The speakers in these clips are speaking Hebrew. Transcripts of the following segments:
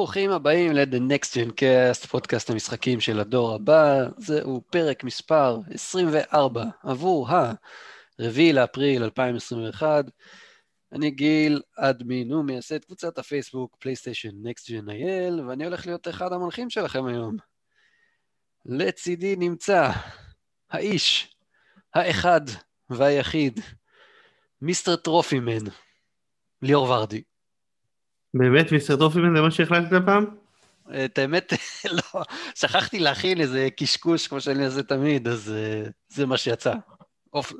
ברוכים הבאים ל-The Next Gen Cast, פודקאסט המשחקים של הדור הבא. זהו פרק מספר 24 עבור ה-4 לאפריל 2021. אני גיל אדמין ומייסד קבוצת הפייסבוק פלייסטיישן Next Gen IL, ואני הולך להיות אחד המנחים שלכם היום. לצידי נמצא האיש, האחד והיחיד, מיסטר טרופימן, ליאור ורדי. באמת מיסטר טרופימן זה מה שהחלטת הפעם? את האמת, לא, שכחתי להכין איזה קשקוש כמו שאני עושה תמיד, אז uh, זה מה שיצא. אוף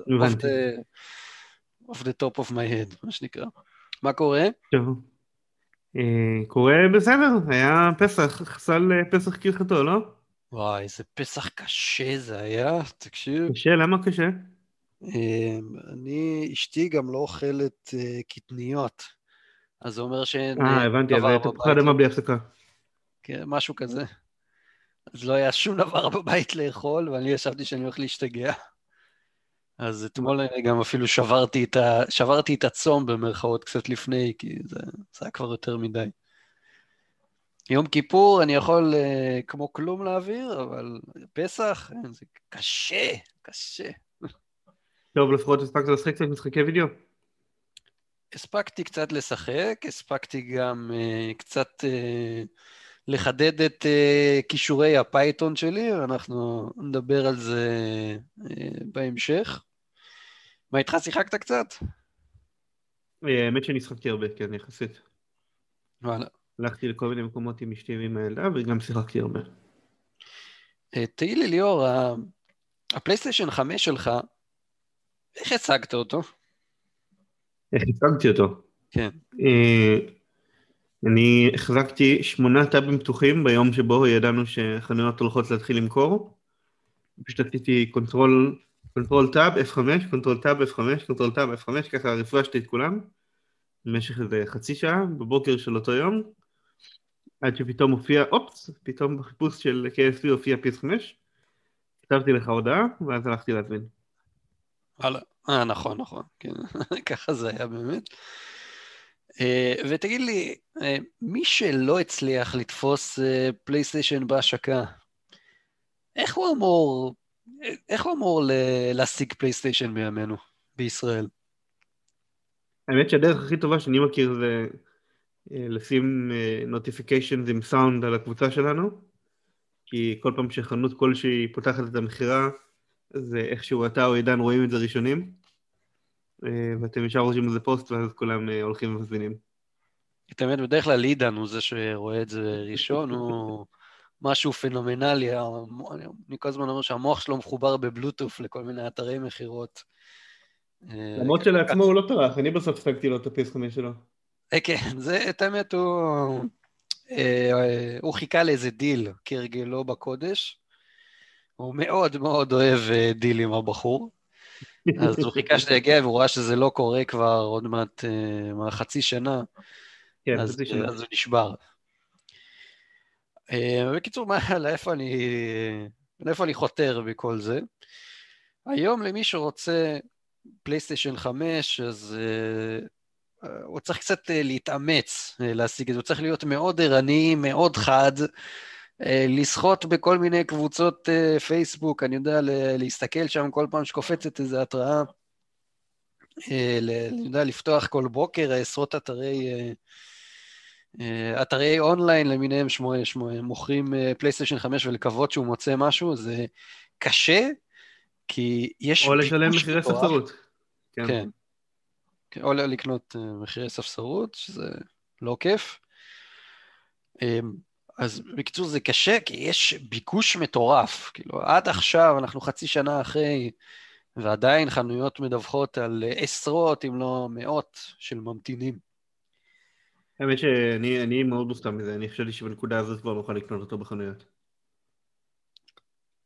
the top of my head, מה שנקרא. מה קורה? טוב. Uh, קורה בסדר, היה פסח, חסל פסח כהלכתו, לא? וואי, איזה פסח קשה זה היה, תקשיב. קשה, למה קשה? אני, אשתי גם לא אוכלת קטניות. אז זה אומר שאין... אה, הבנתי, אז תפוחי אדמה בלי הפסקה. כן, משהו כזה. אז לא היה שום דבר בבית לאכול, ואני חשבתי שאני הולך להשתגע. אז אתמול אני גם אפילו שברתי את, ה... שברתי את הצום במרכאות קצת לפני, כי זה, זה היה כבר יותר מדי. יום כיפור אני יכול uh, כמו כלום להעביר, אבל פסח, אין, זה קשה, קשה. טוב, לפחות הספקת לשחק קצת משחקי וידאו. הספקתי קצת לשחק, הספקתי גם אה, קצת אה, לחדד את אה, כישורי הפייתון שלי, ואנחנו נדבר על זה אה, בהמשך. מה איתך, שיחקת קצת? האמת שאני שחקתי הרבה, כן, יחסית. וואלה. הלכתי לכל מיני מקומות עם אשתי ועם הילדה, וגם שיחקתי הרבה. תגיד לי, ליאור, הפלייסטיישן 5 שלך, איך השגת אותו? איך השגתי אותו? כן. אני החזקתי שמונה טאבים פתוחים ביום שבו ידענו שחנויות הולכות להתחיל למכור. פשוט עשיתי control, control tab F5, control tab F5, control tab F5, ככה רפרשתי את כולם במשך איזה חצי שעה בבוקר של אותו יום, עד שפתאום הופיע, אופס, פתאום בחיפוש של KSV הופיע PS5, כתבתי לך הודעה, ואז הלכתי להזמין. אה, נכון, נכון, כן, ככה זה היה באמת. Uh, ותגיד לי, uh, מי שלא הצליח לתפוס פלייסטיישן uh, בהשקה, איך הוא אמור, איך הוא אמור להשיג פלייסטיישן בימינו, בישראל? האמת שהדרך הכי טובה שאני מכיר זה לשים notification עם סאונד על הקבוצה שלנו, כי כל פעם שחנות כלשהי פותחת את המכירה, אז איכשהו אתה או עידן רואים את זה ראשונים, ואתם ישר רושמים לזה פוסט ואז כולם הולכים ומזמינים. את האמת, בדרך כלל עידן הוא זה שרואה את זה ראשון, הוא משהו פנומנלי, אני כל הזמן אומר שהמוח שלו מחובר בבלוטות' לכל מיני אתרי מכירות. למרות שלעצמו הוא לא טרח, אני בסוף השגתי לו את ה PS חמש שלו. כן, זה, את האמת, הוא... הוא חיכה לאיזה דיל, כהרגלו בקודש. הוא מאוד מאוד אוהב דילים הבחור. אז הוא חיכה שזה יגיע והוא ראה שזה לא קורה כבר עוד מעט מה, חצי שנה. כן, אז, חצי שנה. אז הוא נשבר. בקיצור, מה, לאיפה אני, לאיפה אני חותר בכל זה? היום למי שרוצה פלייסטיישן 5, אז uh, הוא צריך קצת uh, להתאמץ uh, להשיג את זה, הוא צריך להיות מאוד ערני, מאוד חד, לסחוט בכל מיני קבוצות uh, פייסבוק, אני יודע, להסתכל שם כל פעם שקופצת איזו התראה, uh, אני יודע, לפתוח כל בוקר עשרות אתרי... אתרי אונליין למיניהם שמונה, שמונה, מוכרים פלייסטיישן 5 ולקוות שהוא מוצא משהו, זה קשה, כי יש... או לשלם מחירי ספסרות. כן. כן. או לקנות מחירי ספסרות, שזה לא כיף. אז בקיצור זה קשה, כי יש ביקוש מטורף. כאילו, עד עכשיו, אנחנו חצי שנה אחרי, ועדיין חנויות מדווחות על עשרות, אם לא מאות, של ממתינים. האמת שאני מאוד מופתע מזה, אני חשבתי שבנקודה הזאת כבר נוכל לקנות אותו בחנויות.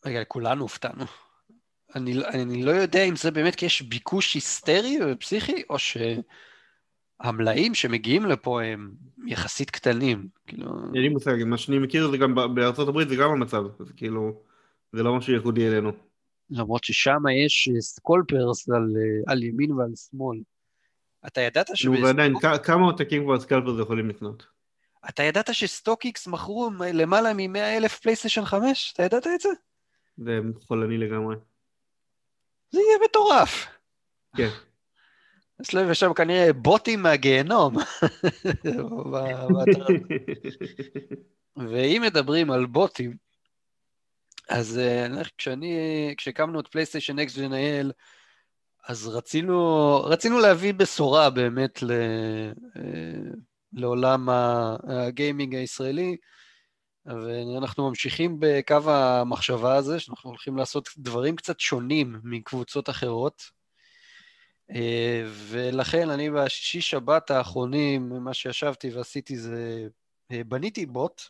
רגע, כולנו הופתענו. אני, אני לא יודע אם זה באמת כי יש ביקוש היסטרי ופסיכי, או שהמלאים שמגיעים לפה הם יחסית קטנים. כאילו... אין לי מושג, מה שאני מכיר זה גם בארצות הברית זה גם המצב, אז כאילו, זה לא משהו ייחודי אלינו. למרות ששם יש scalpers על, על ימין ועל שמאל. אתה ידעת ש... נו, ועדיין, כמה עותקים כבר ה scalpers יכולים לקנות? אתה ידעת ש StockX מכרו למעלה מ-100 אלף פלייסטיישן 5? אתה ידעת את זה? זה חולני לגמרי. זה יהיה מטורף. כן. יש להם שם כנראה בוטים מהגיהנום. ואם מדברים על בוטים, אז uh, כשאני, כשהקמנו את פלייסטיישן אקס ונהל, אז רצינו, רצינו להביא בשורה באמת ל, uh, לעולם הגיימינג הישראלי, ואנחנו ממשיכים בקו המחשבה הזה, שאנחנו הולכים לעשות דברים קצת שונים מקבוצות אחרות. אה, ולכן אני בשישי שבת האחרונים, מה שישבתי ועשיתי זה, בניתי בוט,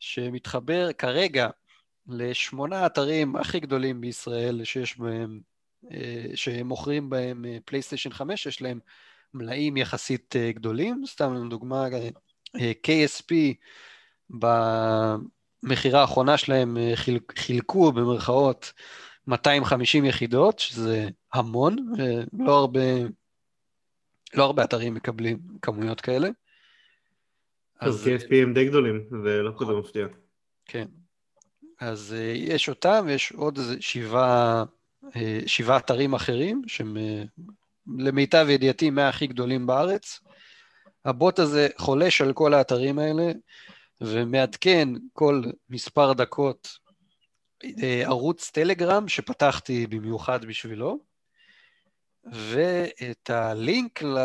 שמתחבר כרגע לשמונה האתרים הכי גדולים בישראל שיש בהם, אה, שמוכרים בהם פלייסטיישן אה, 5, יש להם מלאים יחסית אה, גדולים, סתם לדוגמה KSP במכירה האחרונה שלהם חילקו במרכאות 250 יחידות, שזה המון, ולא הרבה, לא הרבה אתרים מקבלים כמויות כאלה. אז KSP הם די גדולים, זה לא כזה מפתיע. כן, אז uh, יש אותם, ויש עוד איזה שבעה, שבעה אתרים אחרים, שהם למיטב ידיעתי מהכי גדולים בארץ. הבוט הזה חולש על כל האתרים האלה, ומעדכן כל מספר דקות ערוץ טלגרם שפתחתי במיוחד בשבילו, ואת הלינק ל...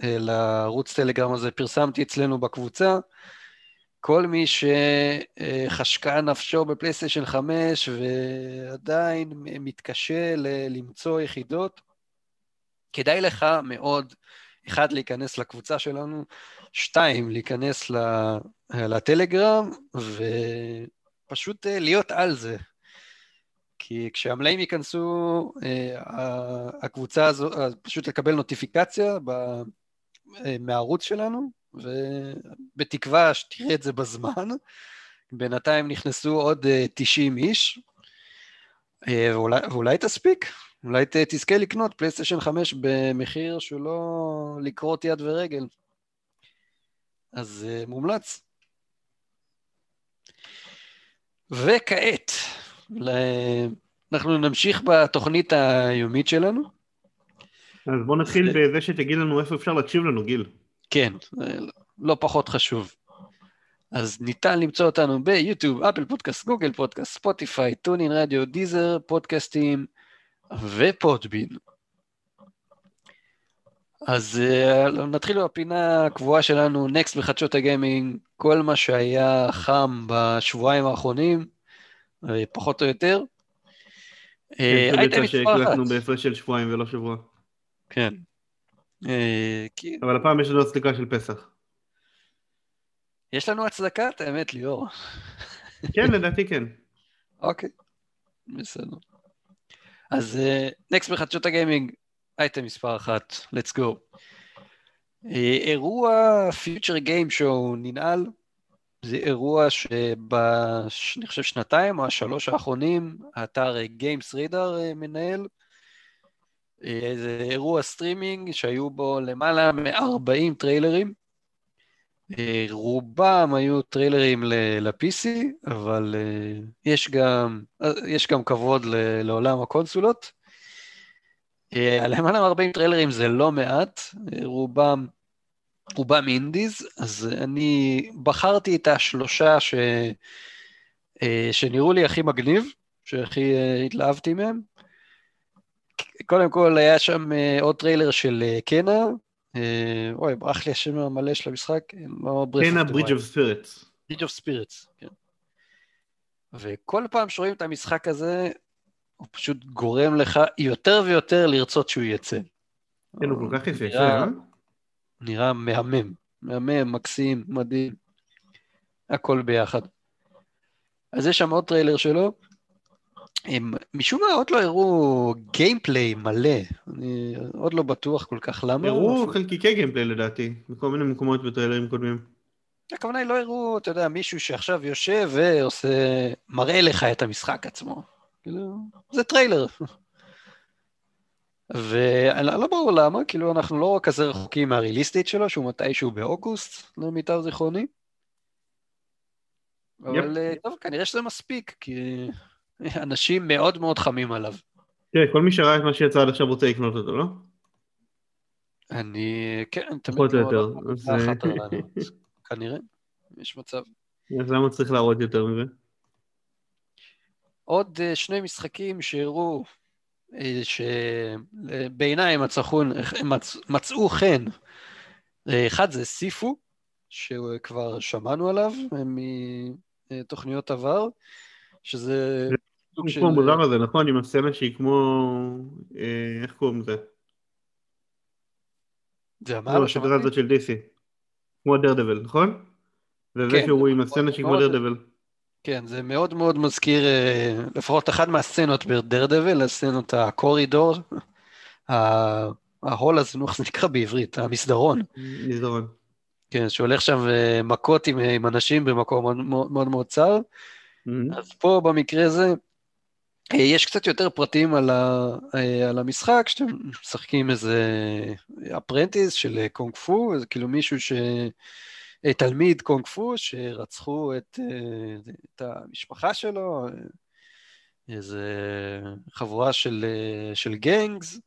לערוץ טלגרם הזה פרסמתי אצלנו בקבוצה, כל מי שחשקה נפשו בפלייסטיישן 5 ועדיין מתקשה למצוא יחידות, כדאי לך מאוד, אחד, להיכנס לקבוצה שלנו, שתיים, להיכנס לטלגרם ופשוט אה, להיות על זה. כי כשהמלאים ייכנסו, אה, הקבוצה הזו, פשוט לקבל נוטיפיקציה אה, מהערוץ שלנו, ובתקווה שתראה את זה בזמן. בינתיים נכנסו עוד 90 אה, איש, אה, ואולי, ואולי תספיק, אולי תזכה לקנות פלייסטיישן 5 במחיר שהוא לא לקרות יד ורגל. אז אה, מומלץ. וכעת, אנחנו נמשיך בתוכנית היומית שלנו. אז בוא נתחיל בזה שתגיד לנו איפה אפשר להקשיב לנו, גיל. כן, לא פחות חשוב. אז ניתן למצוא אותנו ביוטיוב, אפל פודקאסט, גוגל פודקאסט, ספוטיפיי, TuneIn Radio, Deezer, פודקאסטים ו Podbean. אז אה, נתחיל בפינה הקבועה שלנו, Next בחדשות הגיימינג, כל מה שהיה חם בשבועיים האחרונים, אה, פחות או יותר. כן, הייתם מספר אחת. בהפרש של שבועיים ולא שבוע. כן, אה, אבל הפעם יש לנו הצדקה של פסח. יש לנו הצדקה? את האמת, ליאור. כן, לדעתי כן. אוקיי, בסדר. אז נקסט אה, בחדשות הגיימינג, אייטם מספר אחת, let's go. אה, אירוע פיוטר גיים שואו ננעל, זה אירוע שאני חושב שנתיים או השלוש האחרונים, האתר GamesRadar מנהל, איזה אירוע סטרימינג שהיו בו למעלה מ-40 טריילרים. אה, רובם היו טריילרים ל-PC, אבל אה, יש גם, אה, יש גם כבוד לעולם הקונסולות. למעלה מ-40 טריילרים זה לא מעט, רובם, רובם indies, אז אני בחרתי את השלושה ש, שנראו לי הכי מגניב, שהכי התלהבתי מהם. קודם כל היה שם אה, עוד טריילר של אה, Kena, אה, אוי, ברח לי השם המלא של המשחק, לא Kena Bridge of Spirits. Bridge of Spirits, כן. וכל פעם שרואים את המשחק הזה, הוא פשוט גורם לך יותר ויותר לרצות שהוא יצא. כן, הוא כל כך יפה, אה? נראה מהמם, מהמם, מקסים, מדהים. הכל ביחד. אז יש שם עוד טריילר שלו, הם משום מה עוד לא הראו gameplay מלא, אני עוד לא בטוח כל כך למה. הראו חלקיקי gameplay לדעתי, בכל מיני מקומות בטריילרים קודמים. הכוונה היא לא הראו, אתה יודע, מישהו שעכשיו יושב ועושה, מראה לך את המשחק עצמו. כאילו, זה טריילר. ולא ברור למה, כאילו אנחנו לא כזה רחוקים מהריליס דייט שלו, שהוא מתישהו באוגוסט, למיטב זיכרוני. אבל אה, טוב, כנראה שזה מספיק, כי אנשים מאוד מאוד חמים עליו. תראה, כל מי שראה את מה שיצא עד עכשיו רוצה לקנות אותו, לא? אני, כן, תמיד... פחות או יותר. אז... כנראה, יש מצב. אז למה צריך להראות יותר מזה? עוד אה, שני משחקים שהראו, אה, שבעיניי הם מצאו חן. אחד זה סיפו, שכבר שמענו עליו מתוכניות עבר, שזה סוג של... כמו המוזר הזה, נכון? עם הסצנה שהיא כמו... אה, איך קוראים לזה? זה מה? לא, השדרה הזאת של דיסי. כמו דרדבל, נכון? וזה כן, שהוא עם הסצנה שהיא כמו דרדבל. כן, זה מאוד מאוד מזכיר, אה, לפחות אחת מהסצנות בדרדבל, הסצנות הקורידור, ההול הזה, נו, איך זה נקרא בעברית? המסדרון. מסדרון. כן, שהולך שם אה, מכות עם, עם אנשים במקום מאוד מאוד, מאוד צר. Mm-hmm. אז פה במקרה הזה, אה, יש קצת יותר פרטים על, ה, אה, על המשחק, שאתם משחקים איזה אפרנטיס של קונג פו, זה כאילו מישהו ש... אה, תלמיד קונג פו שרצחו את, את המשפחה שלו, איזה חבורה של, של גנגס,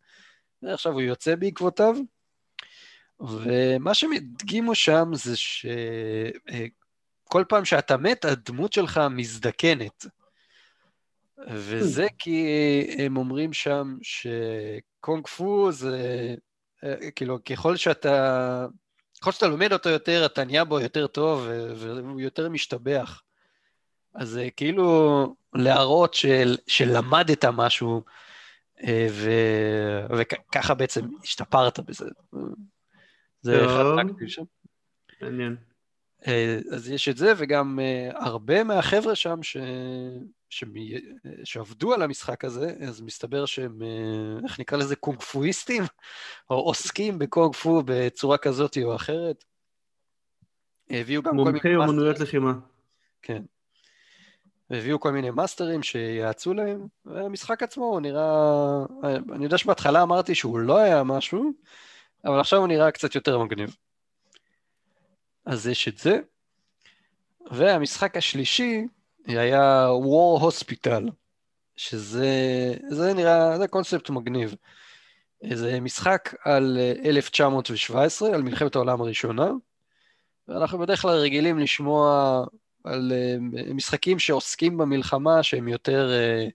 ועכשיו הוא יוצא בעקבותיו. ומה שהם הדגימו שם זה שכל פעם שאתה מת, הדמות שלך מזדקנת. וזה כי הם אומרים שם שקונג פו זה, אה, כאילו, ככל שאתה, ככל שאתה לומד אותו יותר, אתה נהיה בו יותר טוב והוא יותר משתבח. אז זה כאילו להראות של, שלמדת משהו, אה, ו, וככה בעצם השתפרת בזה. זה אחד שם. מעניין. אה, אז יש את זה, וגם הרבה מהחבר'ה שם ש... שמי, שעבדו על המשחק הזה, אז מסתבר שהם, אה, איך נקרא לזה, קונג פואיסטים, או עוסקים בקונג פו בצורה כזאת או אחרת. הביאו גם כל מיני... מומחי אומנויות לחימה. כן. והביאו כל מיני מאסטרים שיעצו להם, והמשחק עצמו הוא נראה... אני יודע שבהתחלה אמרתי שהוא לא היה משהו, אבל עכשיו הוא נראה קצת יותר מגניב. אז יש את זה. והמשחק השלישי, היה War Hospital, שזה זה נראה, זה קונספט מגניב. זה משחק על 1917, על מלחמת העולם הראשונה, ואנחנו בדרך כלל רגילים לשמוע על אה, משחקים שעוסקים במלחמה שהם יותר, אה,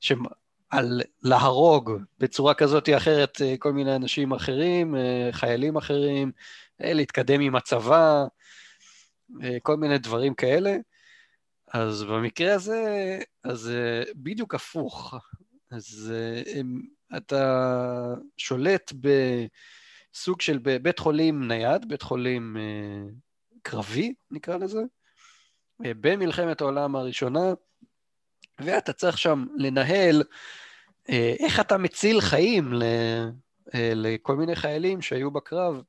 שהם על להרוג בצורה כזאת או אחרת אה, כל מיני אנשים אחרים, חיילים אחרים, להתקדם עם הצבא, כל מיני דברים כאלה. אז במקרה הזה, אז בדיוק הפוך. אז הם, אתה שולט בסוג של בית חולים נייד, בית חולים אה, קרבי, נקרא לזה, אה, במלחמת העולם הראשונה, ואתה צריך שם לנהל אה, איך אתה מציל חיים לכל מיני חיילים שהיו בקרב,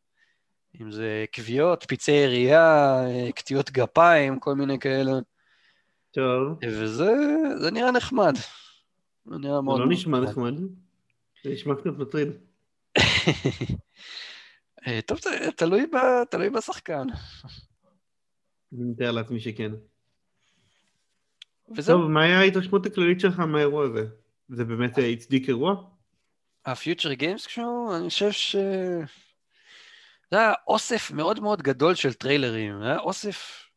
אם זה כוויות, פצעי ירייה, קטיעות גפיים, כל מיני כאלה. טוב. וזה נראה נחמד. זה נראה מאוד... לא נשמע נחמד. זה נשמע קצת מטריד. אה, טוב, תלוי, ב, תלוי בשחקן. אני מתאר לעצמי שכן. וזהו. טוב, מה היה ההתרשמות הכללית שלך מהאירוע הזה? זה באמת הצדיק אירוע? הפיוטר גיימס כשהוא, אני חושב ש... זה היה אוסף מאוד מאוד גדול של טריילרים, היה אוסף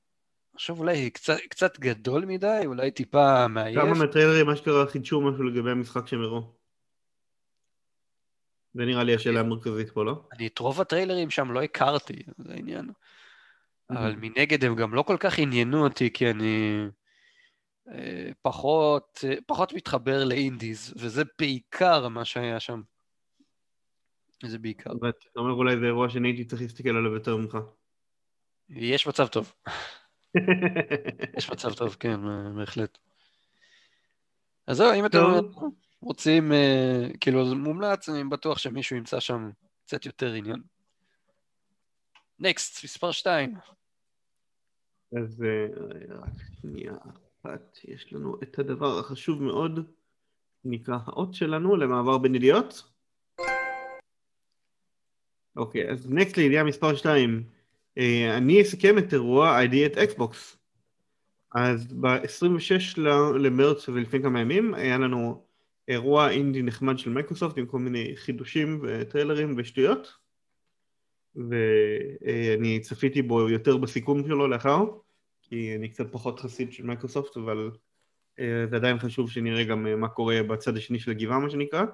עכשיו אולי קצת, קצת גדול מדי, אולי טיפה מעייף. כמה מהטריילרים אשכרה חידשו משהו לגבי המשחק שהם הראו? זה נראה לי השאלה המרכזית פה, לא? אני את רוב הטריילרים שם לא הכרתי, זה העניין. אבל מנגד הם גם לא כל כך עניינו אותי, כי אני אה, פחות, אה, פחות מתחבר לאינדיז, וזה בעיקר מה שהיה שם. זה בעיקר. ואתה אומר אולי זה אירוע שאני הייתי צריך להסתכל עליו יותר ממך. יש מצב טוב. יש מצב טוב, כן, בהחלט. אז זהו, אם אתם רוצים, אה, כאילו, זה מומלץ, אני בטוח שמישהו ימצא שם קצת יותר עניין. נקסט, מספר 2. אז אה, רק שנייה אחת, יש לנו את הדבר החשוב מאוד, נקרא האות שלנו למעבר בין ידיעות. אוקיי, אז נקסט לידיעה מספר 2. אני אסכם את אירוע ID את אקסבוקס. אז ב-26 למרץ ולפני כמה ימים היה לנו אירוע אינדי נחמד של מייקרוסופט עם כל מיני חידושים וטריילרים ושטויות ואני צפיתי בו יותר בסיכום שלו לאחר כי אני קצת פחות חסיד של מייקרוסופט אבל אה, זה עדיין חשוב שנראה גם אה, מה קורה בצד השני של הגבעה מה שנקרא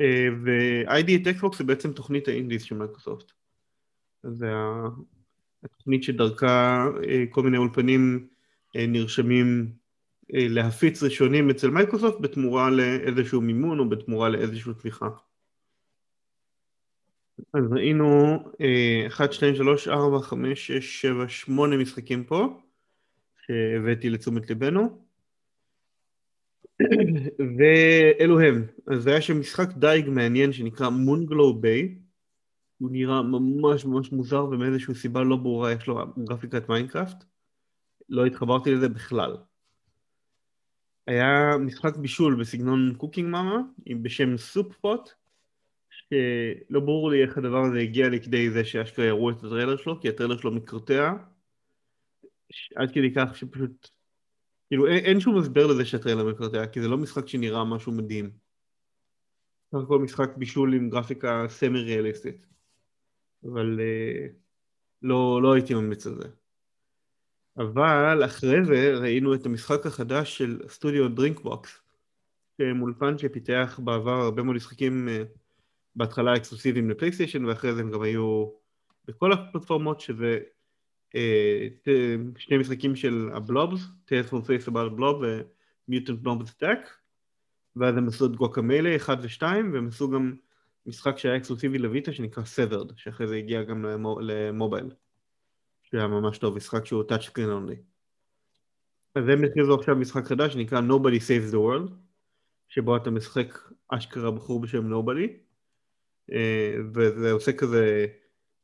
אה, ו-ID@Xbox זה בעצם תוכנית ה indies של מייקרוסופט זה התוכנית שדרכה כל מיני אולפנים נרשמים להפיץ ראשונים אצל מייקרוסופט בתמורה לאיזשהו מימון או בתמורה לאיזושהי תמיכה. אז ראינו 1, 2, 3, 4, 5, 6, 7, 8 משחקים פה שהבאתי לתשומת ליבנו. ואלו הם, אז היה שם משחק דייג מעניין שנקרא Moonglow Bay הוא נראה ממש ממש מוזר ומאיזושהי סיבה לא ברורה יש לו גרפיקת מיינקראפט. לא התחברתי לזה בכלל. היה משחק בישול בסגנון Cooking Mama בשם Soup Pot שלא ברור לי איך הדבר הזה הגיע לכדי זה שאשכרה יראו את הטריילר שלו כי הטריילר שלו מקרטע עד כדי כך שפשוט כאילו אין, אין שום הסבר לזה שהטריילר מקרטע כי זה לא משחק שנראה משהו מדהים. סך הכל משחק בישול עם גרפיקה semi ריאליסטית אבל אה, לא, לא הייתי ממליץ על זה. אבל אחרי זה ראינו את המשחק החדש של סטודיו DrinkBox שהם אולפן שפיתח בעבר הרבה מאוד משחקים אה, בהתחלה אקסקלוסיביים לפלייסטיישן ואחרי זה הם גם היו בכל הפלטפורמות שזה אה, שני משחקים של ה blobs, Tales from Space: About a Blob ו-Mutant Blobs Attack ואז הם עשו את גוקמלה 1 ו-2 והם עשו גם משחק שהיה אקסקלוסיבי לויטה שנקרא Severed שאחרי זה הגיע גם למובייל שהיה ממש טוב, משחק שהוא touch screen only. אז הם הכריזו עכשיו משחק חדש שנקרא Nobody Saves the World, שבו אתה משחק אשכרה בחור בשם Nobody, וזה עושה כזה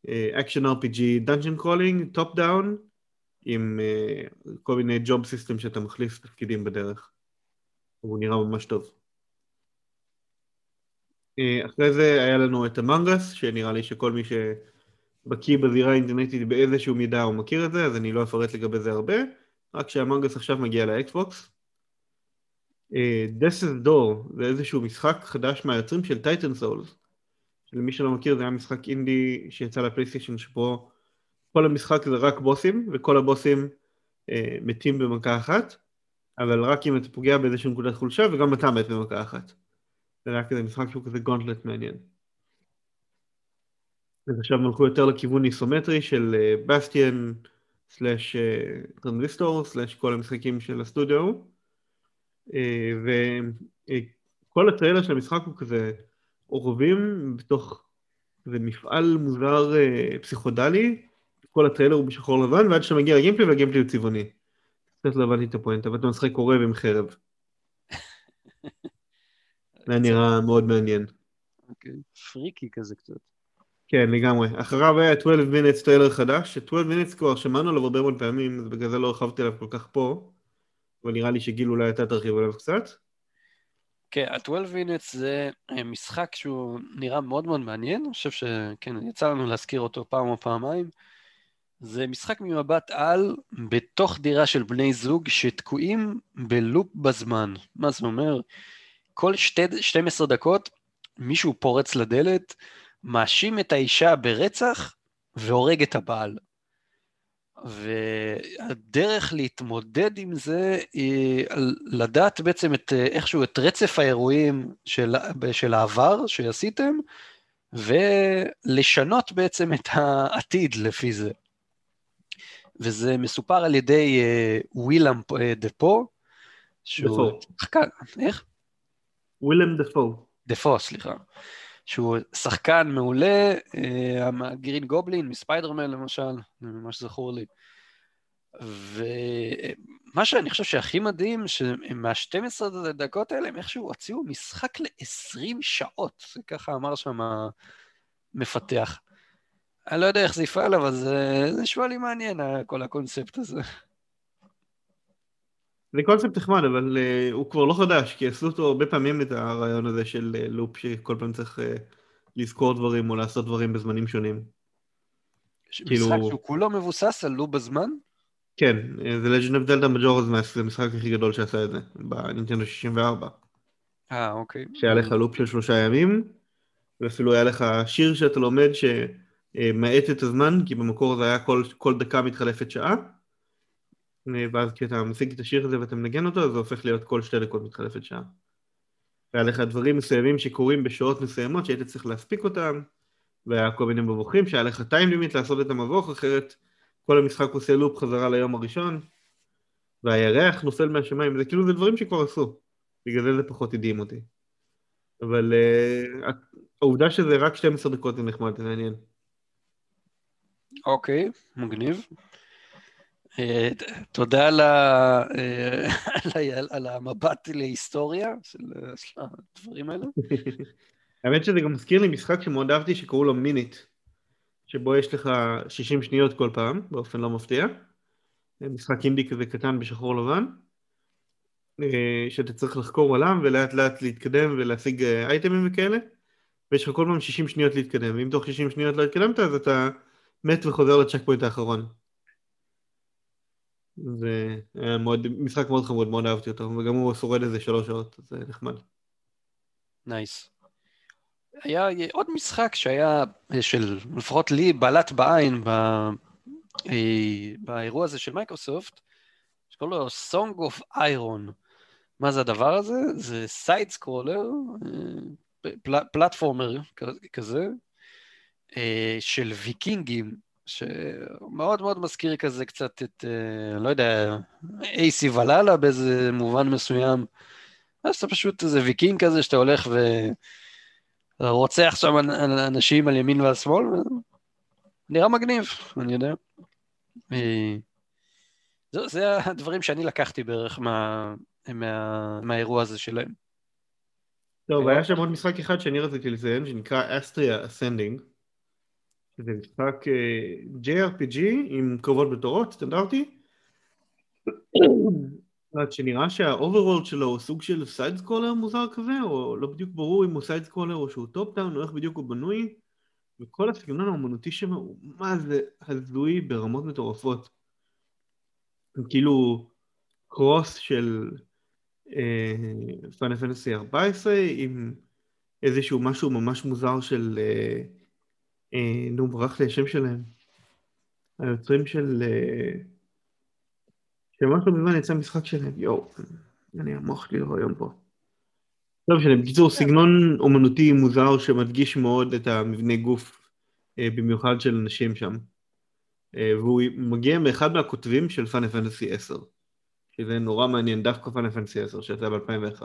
אה, Action RPG Dungeon Crawling, Top Down, עם אה, כל מיני Job System שאתה מחליף תפקידים בדרך. הוא נראה ממש טוב. אחרי זה היה לנו את המנגס, שנראה לי שכל מי ש... בקיא בזירה האינטרנטית באיזשהו מידה הוא מכיר את זה, אז אני לא אפרט לגבי זה הרבה, רק שהמנגס עכשיו מגיע לאקסבוקס. Death is Door זה איזשהו משחק חדש מהיוצרים של טייטן סולס. למי שלא מכיר זה היה משחק אינדי שיצא לפלייסטיישן שבו כל המשחק זה רק בוסים, וכל הבוסים אה, מתים במכה אחת, אבל רק אם אתה פוגע באיזושהי נקודת חולשה וגם אתה מת במכה אחת. זה היה כזה משחק שהוא כזה gauntlet מעניין. אז עכשיו הם הלכו יותר לכיוון איסומטרי של Bastion slash Transistor slash כל המשחקים של הסטודיו אה, וכל הטריילר של המשחק הוא כזה עורבים בתוך איזה מפעל מוזר אה, פסיכודלי כל הטריילר הוא בשחור לבן ועד שאתה מגיע ל gameplay וה gameplay הוא צבעוני קצת לא הבנתי את הפואנטה ואתה משחק עורב עם חרב זה נראה מאוד מעניין. אוקיי, freaky כזה קצת. כן, לגמרי. אחריו היה 12 minutes טריילר חדש, ש-12 minutes כבר שמענו עליו הרבה מאוד פעמים, אז בגלל זה לא הרחבתי עליו כל כך פה, אבל נראה לי שגיל אולי אתה תרחיב עליו קצת. כן, ה-12 minutes זה אה, משחק שהוא נראה מאוד מאוד מעניין, אני חושב שכן, יצא לנו להזכיר אותו פעם או פעמיים. זה משחק ממבט על בתוך דירה של בני זוג שתקועים בלופ בזמן. מה זה אומר? כל שתי, 12 דקות מישהו פורץ לדלת, מאשים את האישה ברצח והורג את הבעל. והדרך להתמודד עם זה היא לדעת בעצם את, איכשהו את רצף האירועים של, של העבר שעשיתם, ולשנות בעצם את העתיד לפי זה. וזה מסופר על ידי ווילם אה, דפו, שהוא... דפו. איך? ווילם דפו. דפו, סליחה. שהוא שחקן מעולה, אה, גרין גובלין מספיידרמן למשל, ממש זכור לי. ומה שאני חושב שהכי מדהים, שמה-12 דקות האלה הם איכשהו הוציאו משחק ל-20 שעות, ככה אמר שם המפתח. אני לא יודע איך זה יפעל, אבל זה נשמע לי מעניין, כל הקונספט הזה. זה קונספט נחמד, אבל uh, הוא כבר לא חדש, כי עשו אותו הרבה פעמים את הרעיון הזה של uh, לופ שכל פעם צריך uh, לזכור דברים או לעשות דברים בזמנים שונים. משחק כאילו- שהוא כולו מבוסס על לוב בזמן? כן, זה Legend of Zelda Majora's Mask, זה המשחק הכי גדול שעשה את זה, בנינטנדו 64. אה, אוקיי. שהיה לך לופ של שלושה ימים, ואפילו היה לך שיר שאתה לומד שמאט את הזמן, כי במקור זה היה כל, כל דקה מתחלפת שעה, ואז כשאתה משיג את השיר הזה ואתה מנגן אותו, אז זה הופך להיות כל שתי דקות מתחלפת שעה. והיה לך דברים מסוימים שקורים בשעות מסוימות שהיית צריך להספיק אותם, והיה כל מיני מבוכים שהיה לך טיים לימיט לעשות את המבוך, אחרת כל המשחק עושה לופ חזרה ליום הראשון, והירח נופל מהשמיים, זה כאילו זה דברים שכבר עשו, בגלל זה זה פחות הדהים אותי. אבל uh, העובדה שזה רק 12 דקות זה נחמד, זה מעניין. אוקיי, מגניב. אה, תודה על ה- אה, על ה- על המבט להיסטוריה של של הדברים האלה. האמת שזה גם מזכיר לי משחק שמאוד אהבתי שקראו לו מינית, שבו יש לך 60 שניות כל פעם, באופן לא מפתיע. משחק אינדי כזה קטן בשחור לבן, אה, שאתה צריך לחקור עולם ולאט לאט להתקדם ולהשיג אה, אייטמים וכאלה, ויש לך כל פעם 60 שניות להתקדם, ואם תוך 60 שניות לא התקדמת אז אתה מת וחוזר לצ'ק פוינט האחרון. זה היה מאוד, משחק מאוד חמוד, מאוד אהבתי אותו, וגם הוא שורד איזה שלוש שעות, אז זה נחמד. nice. היה עוד משחק שהיה, אה, של לפחות לי, בלט בעין ב, אה, באירוע הזה של מייקרוסופט, שקוראים לו Song of Iron. מה זה הדבר הזה? זה side scroller, אה, פל, platformer כזה, אה, של ויקינגים, שמאוד מאוד מזכיר כזה קצת את, אה, לא יודע, Assassin's Creed Valhalla באיזה מובן מסוים. אז אתה פשוט איזה ויקינג כזה שאתה הולך ורוצח שם אנ- אנשים על ימין ועל שמאל, נראה מגניב, אני יודע. אה, זה, זה הדברים שאני לקחתי בערך מה, מה, מהאירוע הזה שלהם. טוב, היה שם עוד משחק אחד שאני רציתי לציין, שנקרא Astria Ascending. זה משחק אה, JRPG עם קרבות בתורות, סטנדרטי. שנראה שה overworld שלו הוא סוג של side scroller מוזר כזה, או לא בדיוק ברור אם הוא side scroller או שהוא top down, או איך בדיוק הוא בנוי. וכל הסגנון האומנותי שם הוא מה זה הזוי ברמות מטורפות. כאילו cross של Final Fantasy 14 עם איזשהו משהו ממש מוזר של, אה, נו ברח לי השם שלהם, היוצרים של, אה, שממש לא מזמן יצא משחק שלהם, יואו, אני המוח שלי לא היום פה. לא משנה, בקיצור סגנון אומנותי מוזר שמדגיש מאוד את המבנה גוף, אה, במיוחד של אנשים שם. אה, והוא מגיע מאחד מהכותבים של פאנל פנטסי 10. שזה נורא מעניין, דווקא פאנל פנטסי 10 שיצא ב-2001.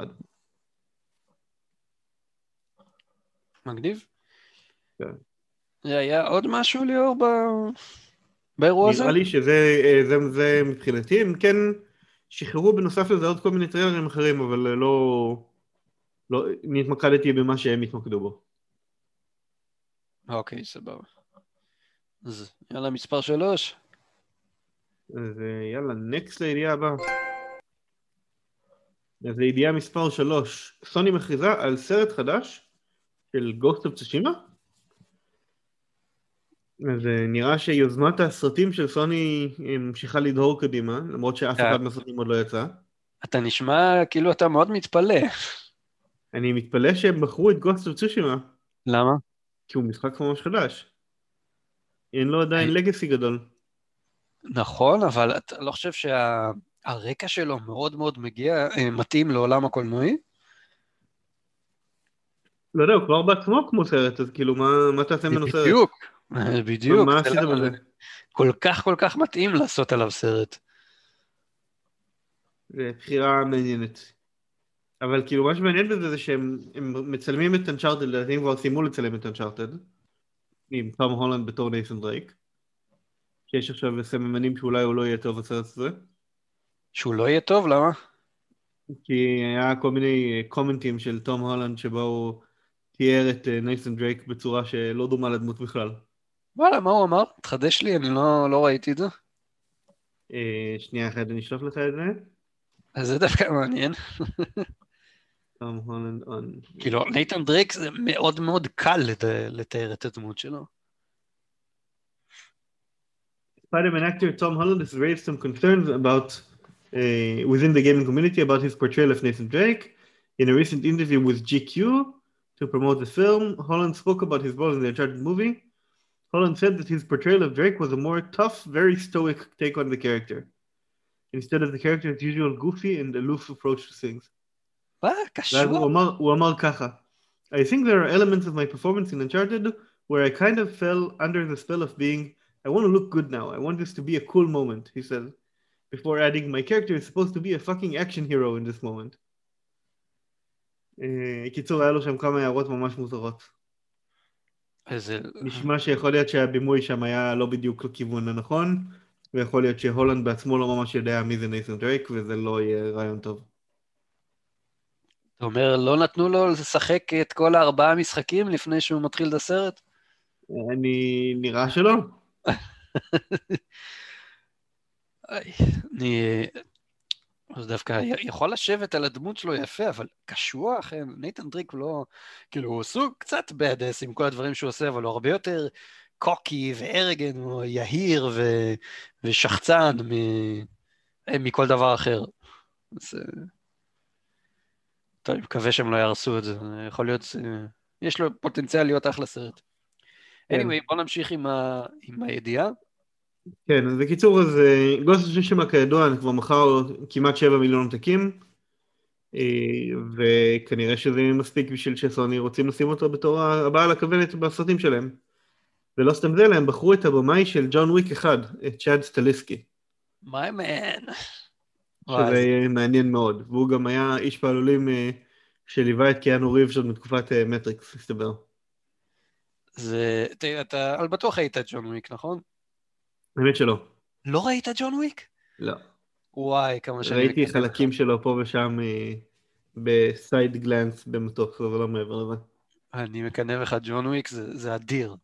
מגניב. כן. היה עוד משהו ליאור ב... באירוע הזה? נראה לי שזה אה, זה, זה מבחינתי, הם כן שחררו בנוסף לזה עוד כל מיני טריילרים אחרים, אבל לא... לא נתמקדתי במה שהם התמקדו בו. אוקיי, סבבה. אז יאללה, מספר שלוש. אז אה, יאללה, נקסט לידיעה הבאה. אז לידיעה מספר 3, סוני מכריזה על סרט חדש של of Tsushima. אז אה, נראה שיוזמת הסרטים של סוני אה, ממשיכה לדהור קדימה, למרות שאף אה. אחד מהסרטים עוד לא יצא. אתה נשמע כאילו אתה מאוד מתפלא. אני מתפלא שהם בחרו את Ghost of Tsushima, למה? כי הוא משחק ממש חדש. אין לו עדיין legacy גדול. נכון, אבל אתה לא חושב שהרקע שלו מאוד מאוד מגיע, אה, מתאים לעולם הקולנועי? לא יודע, הוא כבר בעצמו כמו סרט, אז כאילו, מה, מה תעשה ממנו סרט? בדיוק, בדיוק. מה עשית למה בזה? זה כל כך כל כך מתאים לעשות עליו סרט. זה בחירה מעניינת. אבל כאילו מה שמעניין בזה זה שהם הם מצלמים את אנצ'ארטד, לדעתי הם כבר סיימו לצלם את אנצ'ארטד, עם תום הולנד בתור נייתן דרייק, שיש עכשיו סממנים שאולי הוא לא יהיה טוב בסרט הזה, שהוא לא יהיה טוב, למה? כי היה כל מיני comment־ים של תום הולנד שבו הוא תיאר את אה, נייתן דרייק בצורה שלא דומה לדמות בכלל. וואלה, מה הוא אמר? תחדש לי, אני לא, לא ראיתי את זה. אה, שנייה אחת אני אשלוף לך את זה. אז זה דווקא מעניין. תום הולנד on... כאילו, נייתן דרייק זה מאוד מאוד קל לת- לתאר את הדמות שלו. Spider-Man actor Tom Holland has raised some concerns about uh, within the gaming community about his portrayal of Nathan Drake. In a recent interview with GQ to promote the film, Holland spoke about his role in the Uncharted movie. Holland said that his portrayal of Drake was a more tough, very stoic take on the character, instead of the character's usual goofy and aloof approach to things. מה? ואז קשור? הוא אמר, הוא אמר ככה, I think there are elements of my performance in Uncharted where I kind of fell under the spell of being, I want to look good now, I want this to be a cool moment, he said, before adding, my character is supposed to be a fucking action hero in this moment. אה, קיצור, היה לו שם כמה הערות ממש מוזרות. איזה... נשמע שיכול להיות שהבימוי שם היה לא בדיוק לכיוון הנכון, ויכול להיות שהולנד בעצמו לא ממש יודע מי זה נייתן דרייק, וזה לא יהיה רעיון טוב. אתה אומר, לא נתנו לו לשחק את כל הארבעה משחקים לפני שהוא מתחיל את הסרט? אני... נראה שלא. אני... אז דווקא יכול לשבת על הדמות שלו יפה, אבל קשוח, אה, נייתן דריק לא... כאילו, הוא סוג קצת בדס עם כל הדברים שהוא עושה, אבל הוא הרבה יותר קוקי וארגן, הוא יהיר ו... ושחצן מ... אה, מכל דבר אחר. אז... אה, טוב, אני מקווה שהם לא יהרסו את זה, יכול להיות... אה, יש לו פוטנציאל להיות אחלה סרט. כן. anyway, בוא נמשיך עם, ה... עם הידיעה. כן, אז בקיצור, אז אה, גוסט של שמה כידוע, כבר מכר כמעט 7 מיליון עותקים, אה, וכנראה שזה מספיק בשביל שסוני רוצים לשים אותו בתור הבאה על הכוונת בסרטים שלהם. ולא סתם זה, הם בחרו את הבמאי של ג'ון וויק אחד, את צ'אד סטליסקי, My man. שזה מעניין מאוד, והוא גם היה איש פעלולים אה, שליווה את קיאנו ריבס עוד מתקופת מטריקס, הסתבר. זה... אתה בטוח את ג'ון וויק, נכון? האמת שלא, לא ראית ג'ון וויק? לא. וואי, כמה שאני... ראיתי חלקים. שלו פה ושם אה, ב side glance במטוס, אבל לא מעבר לזה. אני מקנא בך, ג'ון וויק זה, זה אדיר.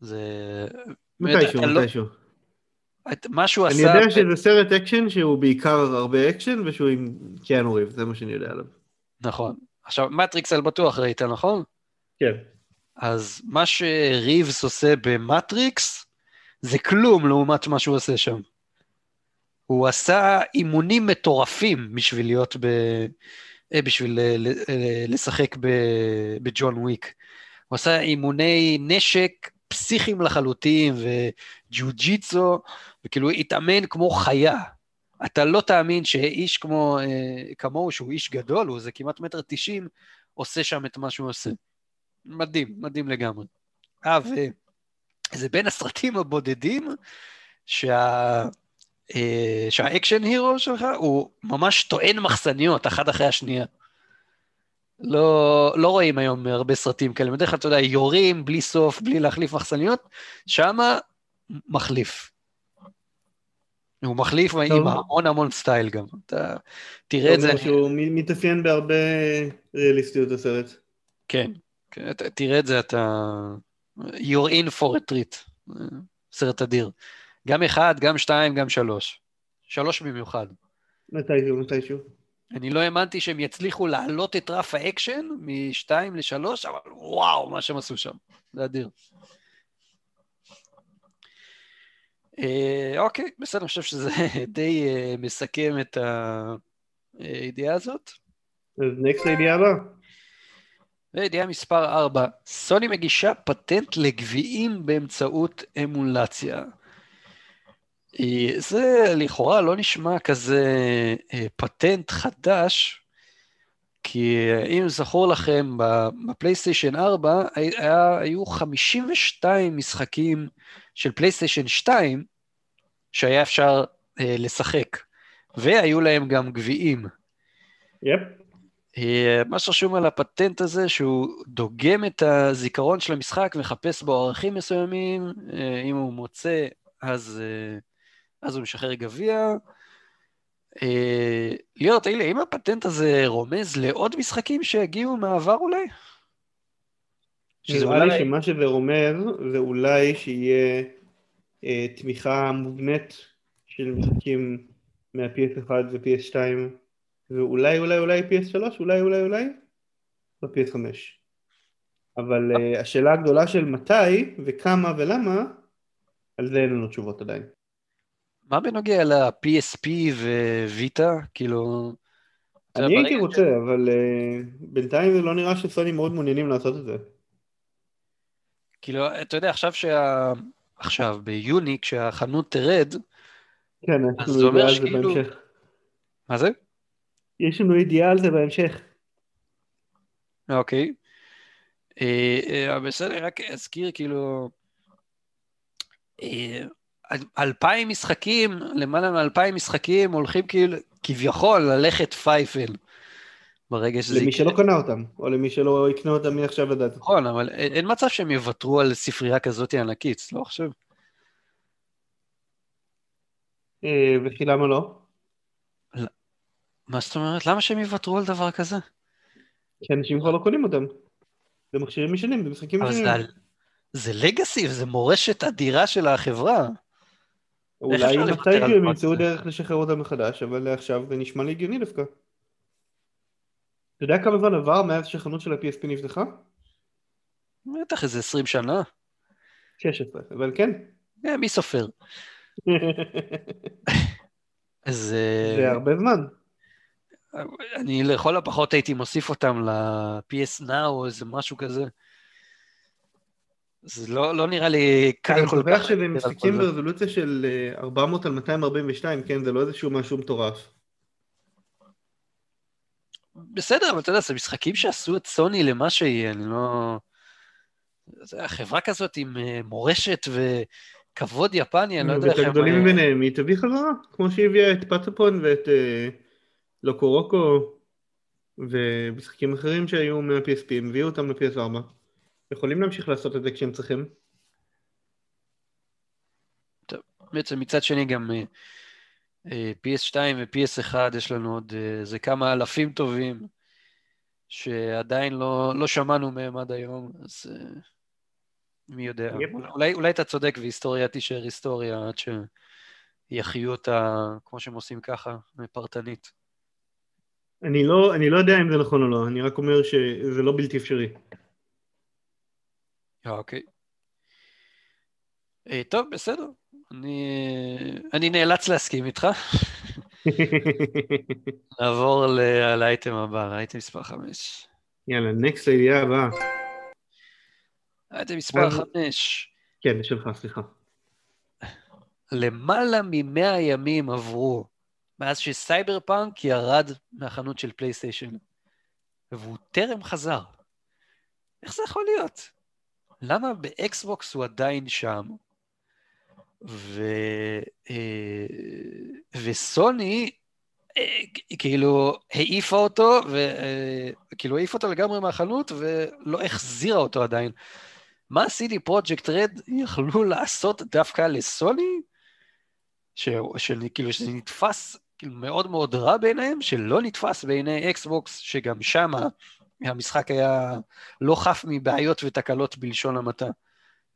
זה... מתישהו, לא- מתישהו. את- מה שהוא אני עשה... יודע שזה סרט אקשן שהוא בעיקר הרבה אקשן ושהוא עם קיאנו ריבס, זה מה שאני יודע עליו. נכון. עכשיו, מטריקס על בטוח ראית, נכון? כן. אז מה שריבס עושה במטריקס, זה כלום לעומת מה שהוא עושה שם. הוא עשה אימונים מטורפים בשביל להיות ב... אה, בשביל אה, אה, לשחק בג'ון וויק. הוא עשה אימוני נשק פסיכיים לחלוטין וג'ו-ג'יצו, וכאילו התאמן כמו חיה. אתה לא תאמין שאיש כמו, כמוהו, שהוא איש גדול, הוא איזה כמעט מטר תשעים, עושה שם את מה שהוא עושה. מדהים, מדהים לגמרי. אה, וזה בין הסרטים הבודדים שה... אה, שה action hero שלך הוא ממש טוען מחסניות, אחת אחרי השנייה. לא, לא רואים היום הרבה סרטים כאלה, בדרך כלל, אתה יודע, יורים בלי סוף, בלי להחליף מחסניות, שמה מחליף. הוא מחליף עם טוב. המון המון סטייל גם. אתה תראה את זה, שהוא מ- מתאפיין בהרבה ריאליסטיות הסרט. כן, כן, תראה את זה, אתה... You're in for a treat. סרט אדיר. גם אחד, גם שתיים, גם שלוש. שלוש במיוחד. מתישהו, מתישהו. אני לא האמנתי שהם יצליחו להעלות את רף האקשן משתיים לשלוש, אבל וואו, מה שהם עשו שם. זה אדיר. אה, אוקיי, בסדר, אני חושב שזה די אה, מסכם את הידיעה הזאת. אז next הידיעה הבאה. וידיעה מספר 4, סוני מגישה פטנט לגביעים באמצעות אמולציה. אה, זה לכאורה לא נשמע כזה אה, פטנט חדש, כי אה, אם זכור לכם, בפלייסטיישן 4 היה, היו 52 משחקים של פלייסטיישן 2 שהיה אפשר לשחק, והיו להם גם גביעים. יפ. אה, מה שרשום על הפטנט הזה, שהוא דוגם את הזיכרון של המשחק, מחפש בו ערכים מסוימים, אה, אם הוא מוצא, אז, אה, אז הוא משחרר גביע. אה, ליאור, תגיד לי, האם הפטנט הזה רומז לעוד משחקים שיגיעו מהעבר אולי? נראה לי. שמה שזה אומר זה אולי שיהיה אה, תמיכה מובנית של משחקים מה-PS1 ו-PS2 ואולי אולי אולי PS3, אולי אולי אולי, ב-PS5. אבל uh, השאלה הגדולה של מתי וכמה ולמה, על זה אין לנו תשובות עדיין. מה בנוגע ל-PSP וויטה? כאילו... אני הייתי רוצה, אבל uh, בינתיים זה לא נראה שסוני מאוד מעוניינים לעשות את זה. כאילו, אתה יודע, עכשיו שה... עכשיו, ביוני, כשהחנות תרד, כן, על זה שכאילו... בהמשך. מה זה? יש לנו ידיעה על זה בהמשך. אוקיי. אה, אה, בסדר, רק אזכיר, כאילו, אה, אלפיים משחקים, למעלה מאלפיים משחקים הולכים כאילו, כביכול ללכת פייפל. ברגע שזה... למי שלא קנה אותם, או למי שלא יקנה אותם מעכשיו לדעת. נכון, אבל אין מצב שהם יוותרו על ספרייה כזאת ענקית, לא חושב. וכי למה לא? מה זאת אומרת? למה שהם יוותרו על דבר כזה? כי אנשים כבר לא קונים אותם. במכשירים משנים, במשחקים משנים. אבל זה לגאסי, זה מורשת אדירה של החברה. אולי מתישהו הם ימצאו דרך לשחרר אותם מחדש, אבל עכשיו זה נשמע לי הגיוני דווקא. אתה יודע כמה זמן עבר מאז שהחנות של ה-PSP נפתחה? בטח איזה 20 שנה. 16, אבל כן. אה, מי סופר? זה הרבה זמן. אני לכל הפחות הייתי מוסיף אותם ל-PS Now או איזה משהו כזה. זה לא, לא נראה לי קל כל כך. אני חושב שזה משחקים ברזולוציה של 400 אה, על 242, כן? זה לא איזשהו משהו מטורף. בסדר, אבל אתה יודע, זה משחקים שעשו את סוני למה שיהיה, אני לא... זה החברה כזאת עם אה, מורשת וכבוד יפני, אני לא יודע איך הם... ואת הגדולים מביניהם, היא תביא חזרה, כמו שהיא הביאה את פטפון ואת... אה, לוקורוקו ומשחקים אחרים שהיו מה-PSP, הם הביאו אותם ל-PS4. יכולים להמשיך לעשות את זה כשהם צריכים. טוב, בעצם מצד שני גם uh, uh, PS2 ו-PS1 יש לנו עוד איזה uh, כמה אלפים טובים שעדיין לא, לא שמענו מהם עד היום, אז uh, מי יודע. Yep. אולי, אולי אתה צודק והיסטוריה תישאר היסטוריה עד שיחיו אותה כמו שהם עושים ככה, פרטנית. אני לא, אני לא יודע אם זה נכון או לא, אני רק אומר שזה לא בלתי אפשרי. אה, אוקיי. אה, טוב, בסדר. אני, אני נאלץ להסכים איתך. נעבור לאייטם הבא, לאייטם מספר 5. יאללה, next לידיעה הבאה. אייטם מספר 5. כן, שלך, סליחה. למעלה ממאה ימים עברו מאז שסייבר פאנק ירד מהחנות של פלייסטיישן, והוא טרם חזר. איך זה יכול להיות? למה באקסבוקס הוא עדיין שם, ו... אה, וסוני אה, כאילו העיפה אותו, וכאילו אה, העיפה אותו לגמרי מהחנות ולא החזירה אותו עדיין. מה CD פרויקט רד יכלו לעשות דווקא לסוני? ש... שכאילו שזה נתפס כאילו מאוד מאוד רע בעיניהם, שלא נתפס בעיני אקסבוקס, שגם שם המשחק היה לא חף מבעיות ותקלות בלשון המעטה.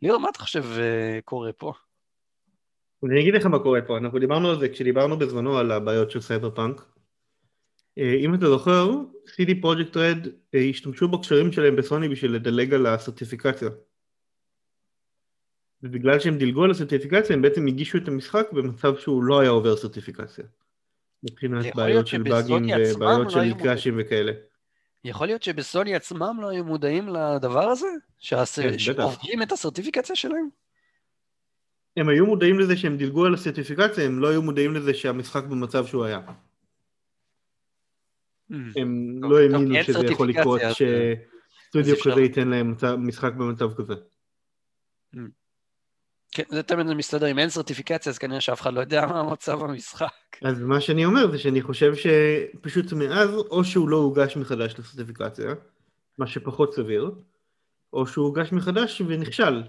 ליאור, מה אתה חושב אה, קורה פה? אני אגיד לך מה קורה פה, אנחנו דיברנו על זה כשדיברנו בזמנו על הבעיות של סייבר פאנק. אה, אם אתה זוכר, CD Projekt Red השתמשו בקשרים שלהם בסוני בשביל לדלג על הסרטיפיקציה. ובגלל שהם דילגו על הסרטיפיקציה הם בעצם הגישו את המשחק במצב שהוא לא היה עובר סרטיפיקציה. מבחינת בעיות של באגים ובעיות לא של קראשים וכאלה. יכול להיות שבסוני עצמם לא היו מודעים לדבר הזה? כן, שעוברים את הסרטיפיקציה שלהם? הם היו מודעים לזה שהם דילגו על הסרטיפיקציה, הם לא היו מודעים לזה שהמשחק במצב שהוא היה. Hmm. הם לא האמינו שזה יכול לקרות, שסטודיו כזה ייתן להם משחק במצב כזה. כן, זה תמיד מסתדר, אם אין סרטיפיקציה אז כנראה שאף אחד לא יודע מה המצב במשחק. אז מה שאני אומר זה שאני חושב שפשוט מאז, או שהוא לא הוגש מחדש לסרטיפיקציה, מה שפחות סביר, או שהוא הוגש מחדש ונכשל.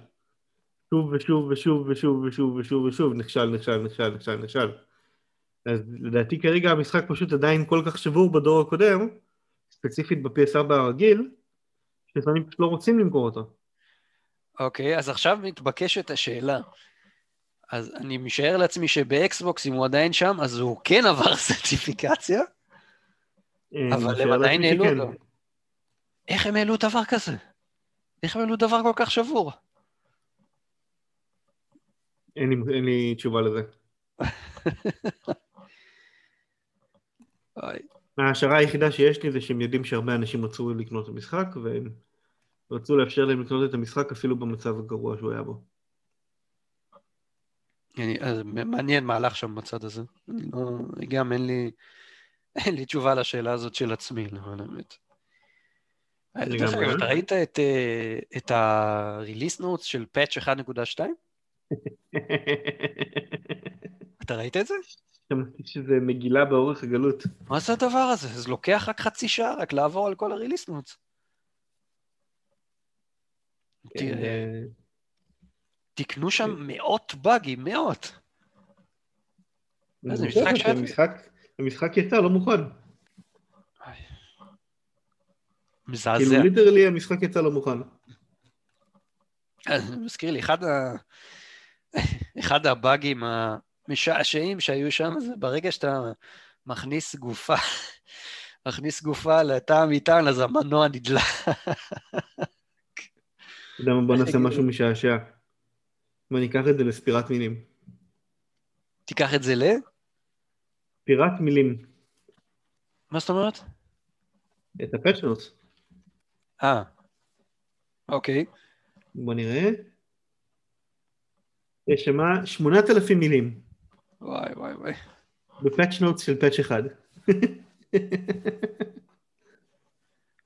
שוב ושוב ושוב ושוב ושוב ושוב ושוב, נכשל, נכשל, נכשל, נכשל, נכשל. אז לדעתי כרגע המשחק פשוט עדיין כל כך שבור בדור הקודם, ספציפית ב-PS4 הרגיל, שלפעמים פשוט לא רוצים למכור אותו. אוקיי, אז עכשיו מתבקשת השאלה. אז אני משער לעצמי שבאקסבוקס, אם הוא עדיין שם, אז הוא כן עבר סרטיפיקציה, אה, אבל הם עדיין העלו שכן. אותו. איך הם העלו דבר כזה? איך הם העלו דבר כל כך שבור? אין לי- אין לי תשובה לזה. ההשערה היחידה שיש לי זה שהם יודעים שהרבה אנשים רצו לקנות את המשחק, והם רצו לאפשר להם לקנות את המשחק אפילו במצב הגרוע שהוא היה בו. אני, אז מעניין מה הלך שם בצד הזה. אני לא, גם אין לי, אין לי תשובה לשאלה הזאת של עצמי, למען האמת. לגמרי. דרך אגב, אתה ראית את, אה, את ה-release notes של patch 1.2? אתה ראית את זה? שמעתי שזה מגילה באורך הגלות. מה זה הדבר הזה? זה לוקח רק חצי שעה רק לעבור על כל ה-release notes. תראה, אה, תקנו שם מאות באגים, מאות. זה משחק המשחק יצא לא מוכן. מזעזע. כאילו ליטרלי המשחק יצא לא מוכן. זה מזכיר לי, אחד, ה... אחד הבאגים המשעשעים שהיו שם, זה ברגע שאתה מכניס גופה, מכניס גופה לתא המטען, אז המנוע נדלק. יודע מה, בוא נעשה משהו משעשע. ואני אקח את זה לספירת מילים. תיקח את זה ל... ספירת מילים. מה זאת אומרת? את ה patch notes. אה, אוקיי. בוא נראה. יש שם 8,000 מילים. וואי, וואי, וואי. ב patch notes של patch אחד.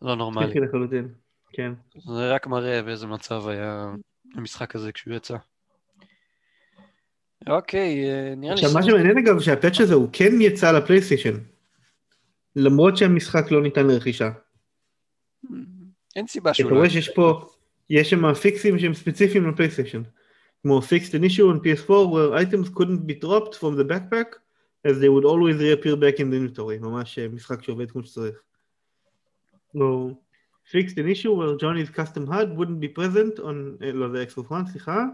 לא נורמלי. כן. זה רק מראה באיזה מצב היה המשחק הזה כשהוא יצא. אוקיי, אה, נראה לי... עכשיו, מה שמעניין אגב, שהפאצ' הזה הוא כן יצא לפלייסטיישן. למרות שהמשחק לא ניתן לרכישה. אין סיבה אתה שהוא לא... רואה שיש פה, יש שם פיקסים שהם ספציפיים לפלייסטיישן. כמו fixed an issue on PS4 where items couldn't be dropped from the backpack as they would always reappear back in the inventory. ממש אה, משחק שעובד כמו שצריך. לא, fixed an issue where Johnny's custom HUD wouldn't be present on, אה, לא זה Xbox One, סליחה.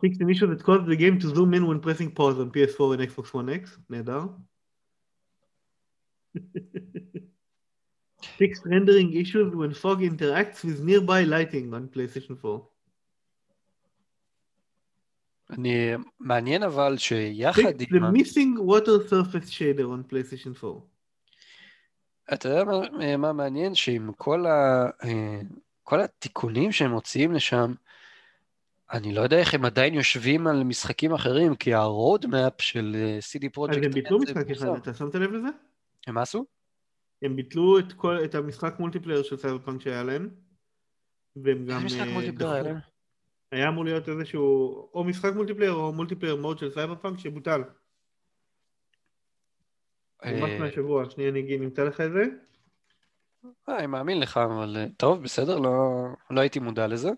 fixed an issue that caused the game to zoom in when pressing pause on PS4 and Xbox One X. נהדר. fixed rendering issues when fog interacts with nearby lighting on PlayStation 4. אני... מעניין אבל שיחד fixed עם... the ה- missing water surface shader on PlayStation 4. אתה יודע מה, מה מעניין? שעם כל, ה, אה, כל התיקונים שהם מוציאים לשם, אני לא יודע איך הם עדיין יושבים על משחקים אחרים, כי ה-roadmap של אה, CD אז פרויקט... הם ביטלו משחק אחד, אתה שמת לב לזה? הם מה עשו? הם ביטלו את, כל, את המשחק multiplayer של סייבר פאנק שהיה להם. והם גם... משחק אה, multiplayer היה להם? היה אמור להיות איזשהו או משחק multiplayer או multiplayer mode של סייבר פאנק שבוטל. ממש אה, מהשבוע, שנייה אני נמצא לך את זה? אה, אני מאמין לך, אבל אה, טוב, בסדר, לא, לא הייתי מודע לזה.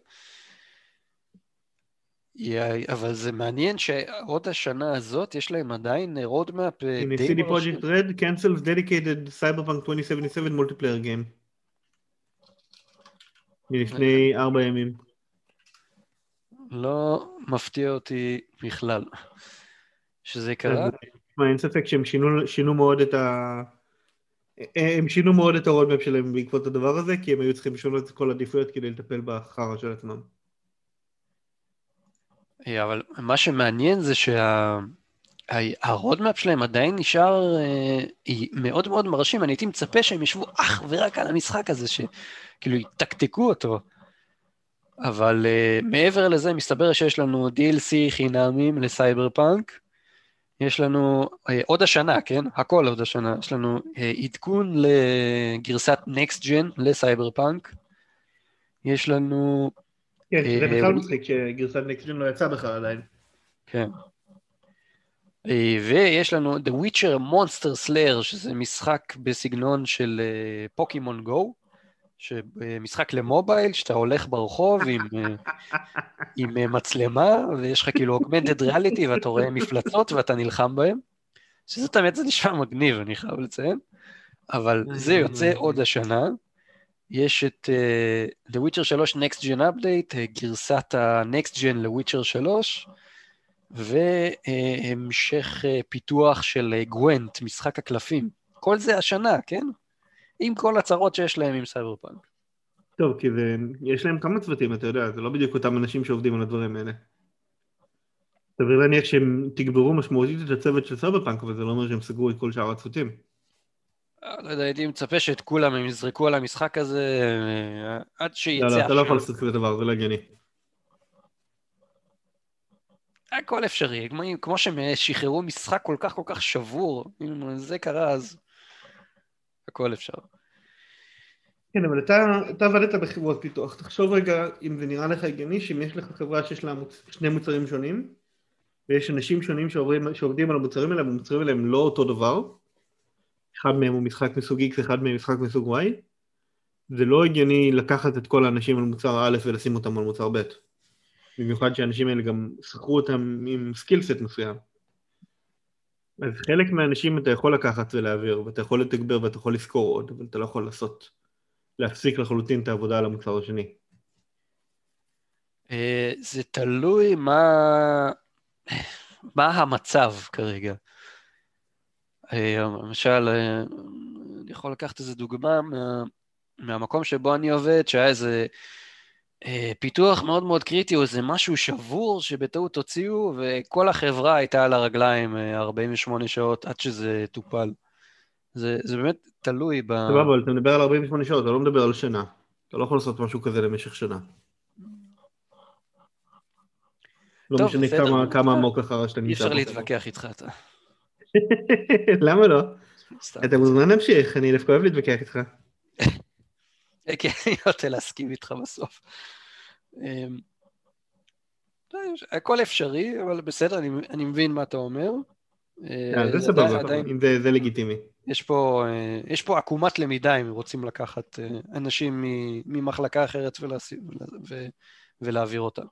אבל זה מעניין שעוד השנה הזאת יש להם עדיין אה, roadmap אה, הנה, די CD מרשים. Projekt Red cancels dedicated Cyberpunk 2077 multiplayer game. מלפני ארבע ימים. לא מפתיע אותי בכלל שזה קרה. תשמע, אין ספק שהם שינו, שינו מאוד את ה... הם שינו מאוד את ה roadmap שלהם בעקבות הדבר הזה, כי הם היו צריכים לשנות את כל העדיפויות כדי לטפל בחרא של עצמם. אה, אבל מה שמעניין זה שה roadmap שלהם עדיין נשאר אה, מאוד מאוד מרשים. אני הייתי מצפה שהם ישבו אך ורק על המשחק הזה, שכאילו יתקתקו אותו. אבל אה, מעבר לזה, מסתבר שיש לנו DLC חינמים לסייבר פאנק. יש לנו אה, עוד השנה, כן? הכל עוד השנה. יש לנו אה, עדכון לגרסת next gen לסייבר פאנק. יש לנו, כן, אה, זה בכלל אה, מצחיק שגרסת next gen לא יצא בכלל עדיין. כן. ויש לנו The Witcher Monster Slayer, שזה משחק בסגנון של פוקימון גו. משחק למובייל, שאתה הולך ברחוב עם, אה, עם אה, מצלמה, ויש לך כאילו אוגמנטד ריאליטי, ואתה רואה מפלצות ואתה נלחם בהם, שזאת האמת, זה נשמע מגניב, אני חייב לציין, אבל זה יוצא עוד השנה. יש את uh, The Witcher 3 Next Gen Update, uh, גרסת ה-Next Gen ל-Witcher 3, והמשך uh, פיתוח של גוונט, משחק הקלפים. כל זה השנה, כן? עם כל הצרות שיש להם עם סייבר פאנק. טוב, כי זה, יש להם כמה צוותים, אתה יודע, זה לא בדיוק אותם אנשים שעובדים על הדברים האלה. סביר להניח שהם תגברו משמעותית את הצוות של סייבר פאנק, אבל זה לא אומר שהם סגרו את כל שאר הצוותים. אה, לא יודע, הייתי מצפה שאת כולם הם יזרקו על המשחק הזה אה, עד שיצא לא, לא, אתה לא יכול לעשות כזה דבר, זה לא הגיוני. הכל אפשרי, כמו, כמו שהם שחררו משחק כל כך כל כך שבור, אם זה קרה אז הכל אפשר. כן, אבל אתה, אתה עבדת בחברות פיתוח, תחשוב רגע אם זה נראה לך הגיוני שאם יש לך חברה שיש לה מוצ... שני מוצרים שונים ויש אנשים שונים שעוברים, שעובדים על המוצרים האלה, והמוצרים האלה הם לא אותו דבר, אחד מהם הוא משחק מסוג X, אחד מהם משחק מסוג Y, זה לא הגיוני לקחת את כל האנשים על מוצר א' ולשים אותם על מוצר ב'. במיוחד שהאנשים האלה גם שכרו אותם עם סקילסט מסוים. אז חלק מהאנשים אתה יכול לקחת ולהעביר, ואתה יכול לתגבר ואתה יכול לזכור עוד, אבל אתה לא יכול לעשות, להפסיק לחלוטין את העבודה על המוצר השני. אה, זה תלוי מה, מה המצב כרגע. אה, למשל, אה, אני יכול לקחת איזה דוגמה מה, מהמקום שבו אני עובד, שהיה איזה פיתוח מאוד מאוד קריטי, או איזה משהו שבור שבטעות הוציאו, וכל החברה הייתה על הרגליים 48 שעות עד שזה טופל. זה, זה באמת תלוי ב... סבבה, אבל אתה מדבר על 48 שעות, אתה לא מדבר על שנה. אתה לא יכול לעשות משהו כזה למשך שנה. לא משנה כמה, כמה עמוק אחר שאתה נמצא. אי אפשר להתווכח איתך אתה. למה לא? אתה מוזמן להמשיך, אני דווקא אוהב להתווכח איתך. כן, אני רוצה להסכים איתך בסוף. אמ, הכל אפשרי, אבל בסדר, אני מבין מה אתה אומר. אה, זה סבבה, זה לגיטימי. יש פה, אה, יש פה עקומת למידה אם רוצים לקחת אה, אנשים ממחלקה אחרת ולהעביר אותם.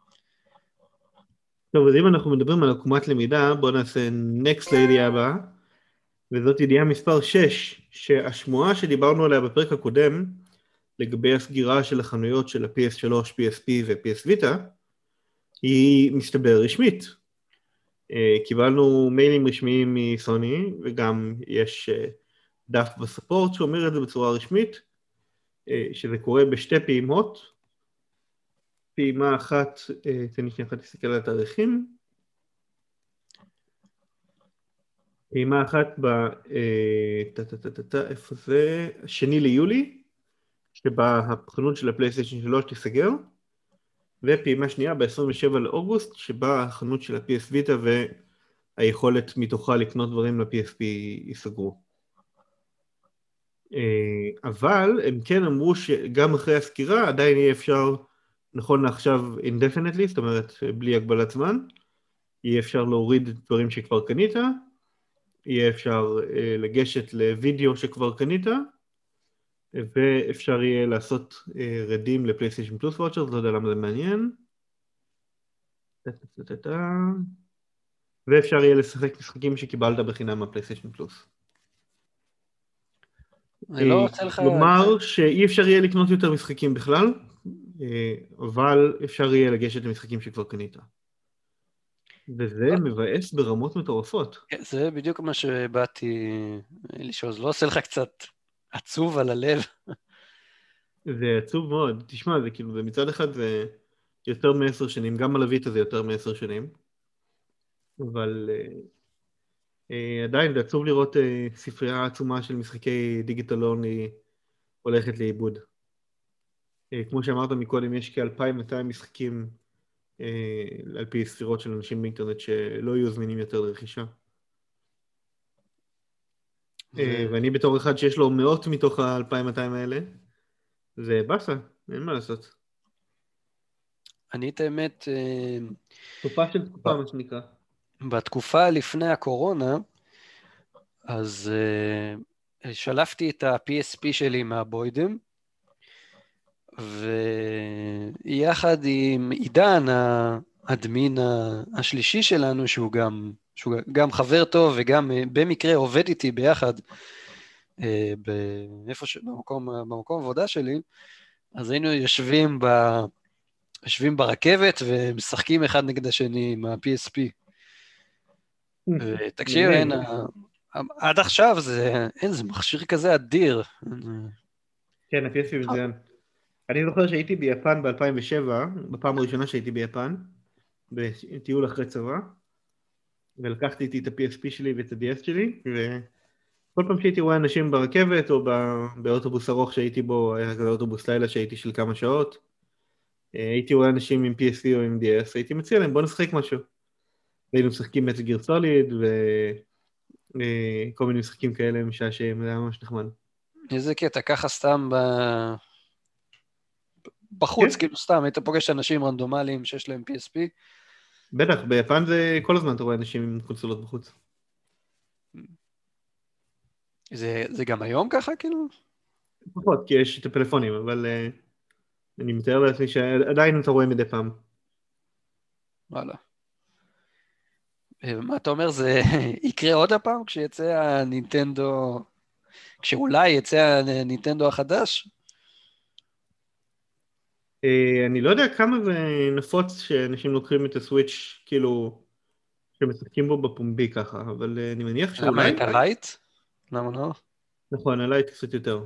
טוב, אז אם אנחנו מדברים על עקומת למידה, בואו נעשה נקסט לידיעה הבאה, וזאת ידיעה מספר 6, שהשמועה שדיברנו עליה בפרק הקודם, לגבי הסגירה של החנויות של ה-PS3, PSP ו-PS Vita, היא מסתבר רשמית. אה, קיבלנו מיילים רשמיים מסוני, וגם יש אה, דף בספורט שאומר את זה בצורה רשמית, אה, שזה קורה בשתי פעימות, פעימה אחת, תן לי שנייה אחת להסתכל על התאריכים. פעימה אחת ב... איפה זה? שני ליולי, שבה החנות של הפלייסטיישן 3 תיסגר, ופעימה שנייה ב-27 לאוגוסט, שבה החנות של ה-PS Vita והיכולת מתוכה לקנות דברים ל-PSP ייסגרו. אה, אבל הם כן אמרו שגם אחרי הסקירה עדיין יהיה אפשר נכון לעכשיו indefinitely, זאת אומרת בלי הגבלת זמן, יהיה אפשר להוריד דברים שכבר קנית, יהיה אפשר uh, לגשת לוידאו שכבר קנית, ואפשר יהיה לעשות uh, רדים לפלייסטיישן פלוס וואצ'ר, לא יודע למה זה מעניין. ואפשר יהיה לשחק משחקים שקיבלת בחינם מהפלייסטיישן פלוס. אני לא רוצה לך... כלומר שאי אפשר יהיה לקנות יותר משחקים בכלל, אה, אבל אפשר יהיה לגשת למשחקים שכבר קנית. וזה אה. מבאס ברמות מטורפות. כן, זה בדיוק מה שבאתי לשאול, זה לא עושה לך קצת עצוב על הלב? זה עצוב מאוד. תשמע, זה כאילו, מצד אחד זה יותר מעשר שנים, גם על הוויטה זה יותר מעשר שנים, אבל uh, uh, עדיין זה עצוב לראות uh, ספרייה עצומה של משחקי דיגיטל אונלי הולכת לאיבוד. אה, כמו שאמרת מקודם, יש כ-2,200 משחקים אה, על פי ספירות של אנשים באינטרנט שלא יהיו זמינים יותר לרכישה. אה, ואני בתור אחד שיש לו מאות מתוך ה-2,200 האלה, זה באסה, אין מה לעשות. אני את האמת... תקופה של תקופה, מה שנקרא. בתקופה לפני הקורונה, אז שלפתי את ה-PSP שלי מהבוידם, ויחד עם עידן, האדמין השלישי שלנו, שהוא גם, שהוא גם חבר טוב וגם אה, במקרה עובד איתי ביחד, אה, באיפה ש... במקום, במקום עבודה שלי, אז היינו יושבים, ב... יושבים ברכבת ומשחקים אחד נגד השני עם ה-PSP. תקשיב, אין, עד עכשיו זה, אין, זה מכשיר כזה אדיר. כן, ה-PSP מצוין. אני זוכר שהייתי ביפן ב-2007, בפעם הראשונה שהייתי ביפן, בטיול אחרי צבא, ולקחתי איתי את ה-PSP שלי ואת ה-DS שלי, וכל פעם שהייתי רואה אנשים ברכבת או באוטובוס ארוך שהייתי בו, היה כזה אוטובוס לילה שהייתי של כמה שעות, אה, הייתי רואה אנשים עם PSP או עם DS, הייתי מציע להם בוא נשחק משהו. והיינו משחקים את גיר סוליד וכל מיני משחקים כאלה משעשעים, זה היה ממש נחמד. איזה קטע, ככה סתם ב... בחוץ, כן? כאילו סתם, היית פוגש אנשים רנדומליים שיש להם PSP? בטח, ביפן זה כל הזמן אתה רואה אנשים עם קונסולות בחוץ. זה, זה גם היום ככה, כאילו? פחות, כי יש את הפלאפונים, אבל uh, אני מתאר לעצמי שעדיין אתה רואה מדי פעם. וואלה. אה, מה אתה אומר, זה יקרה עוד הפעם כשיצא הנינטנדו, כשאולי יצא הנינטנדו החדש? אה, אני לא יודע כמה זה נפוץ שאנשים לוקחים את הסוויץ', כאילו, שמשחקים בו בפומבי ככה, אבל אה, אני מניח שאולי... למה את ה Lite? למה לא? נכון, ה Lite קצת יותר.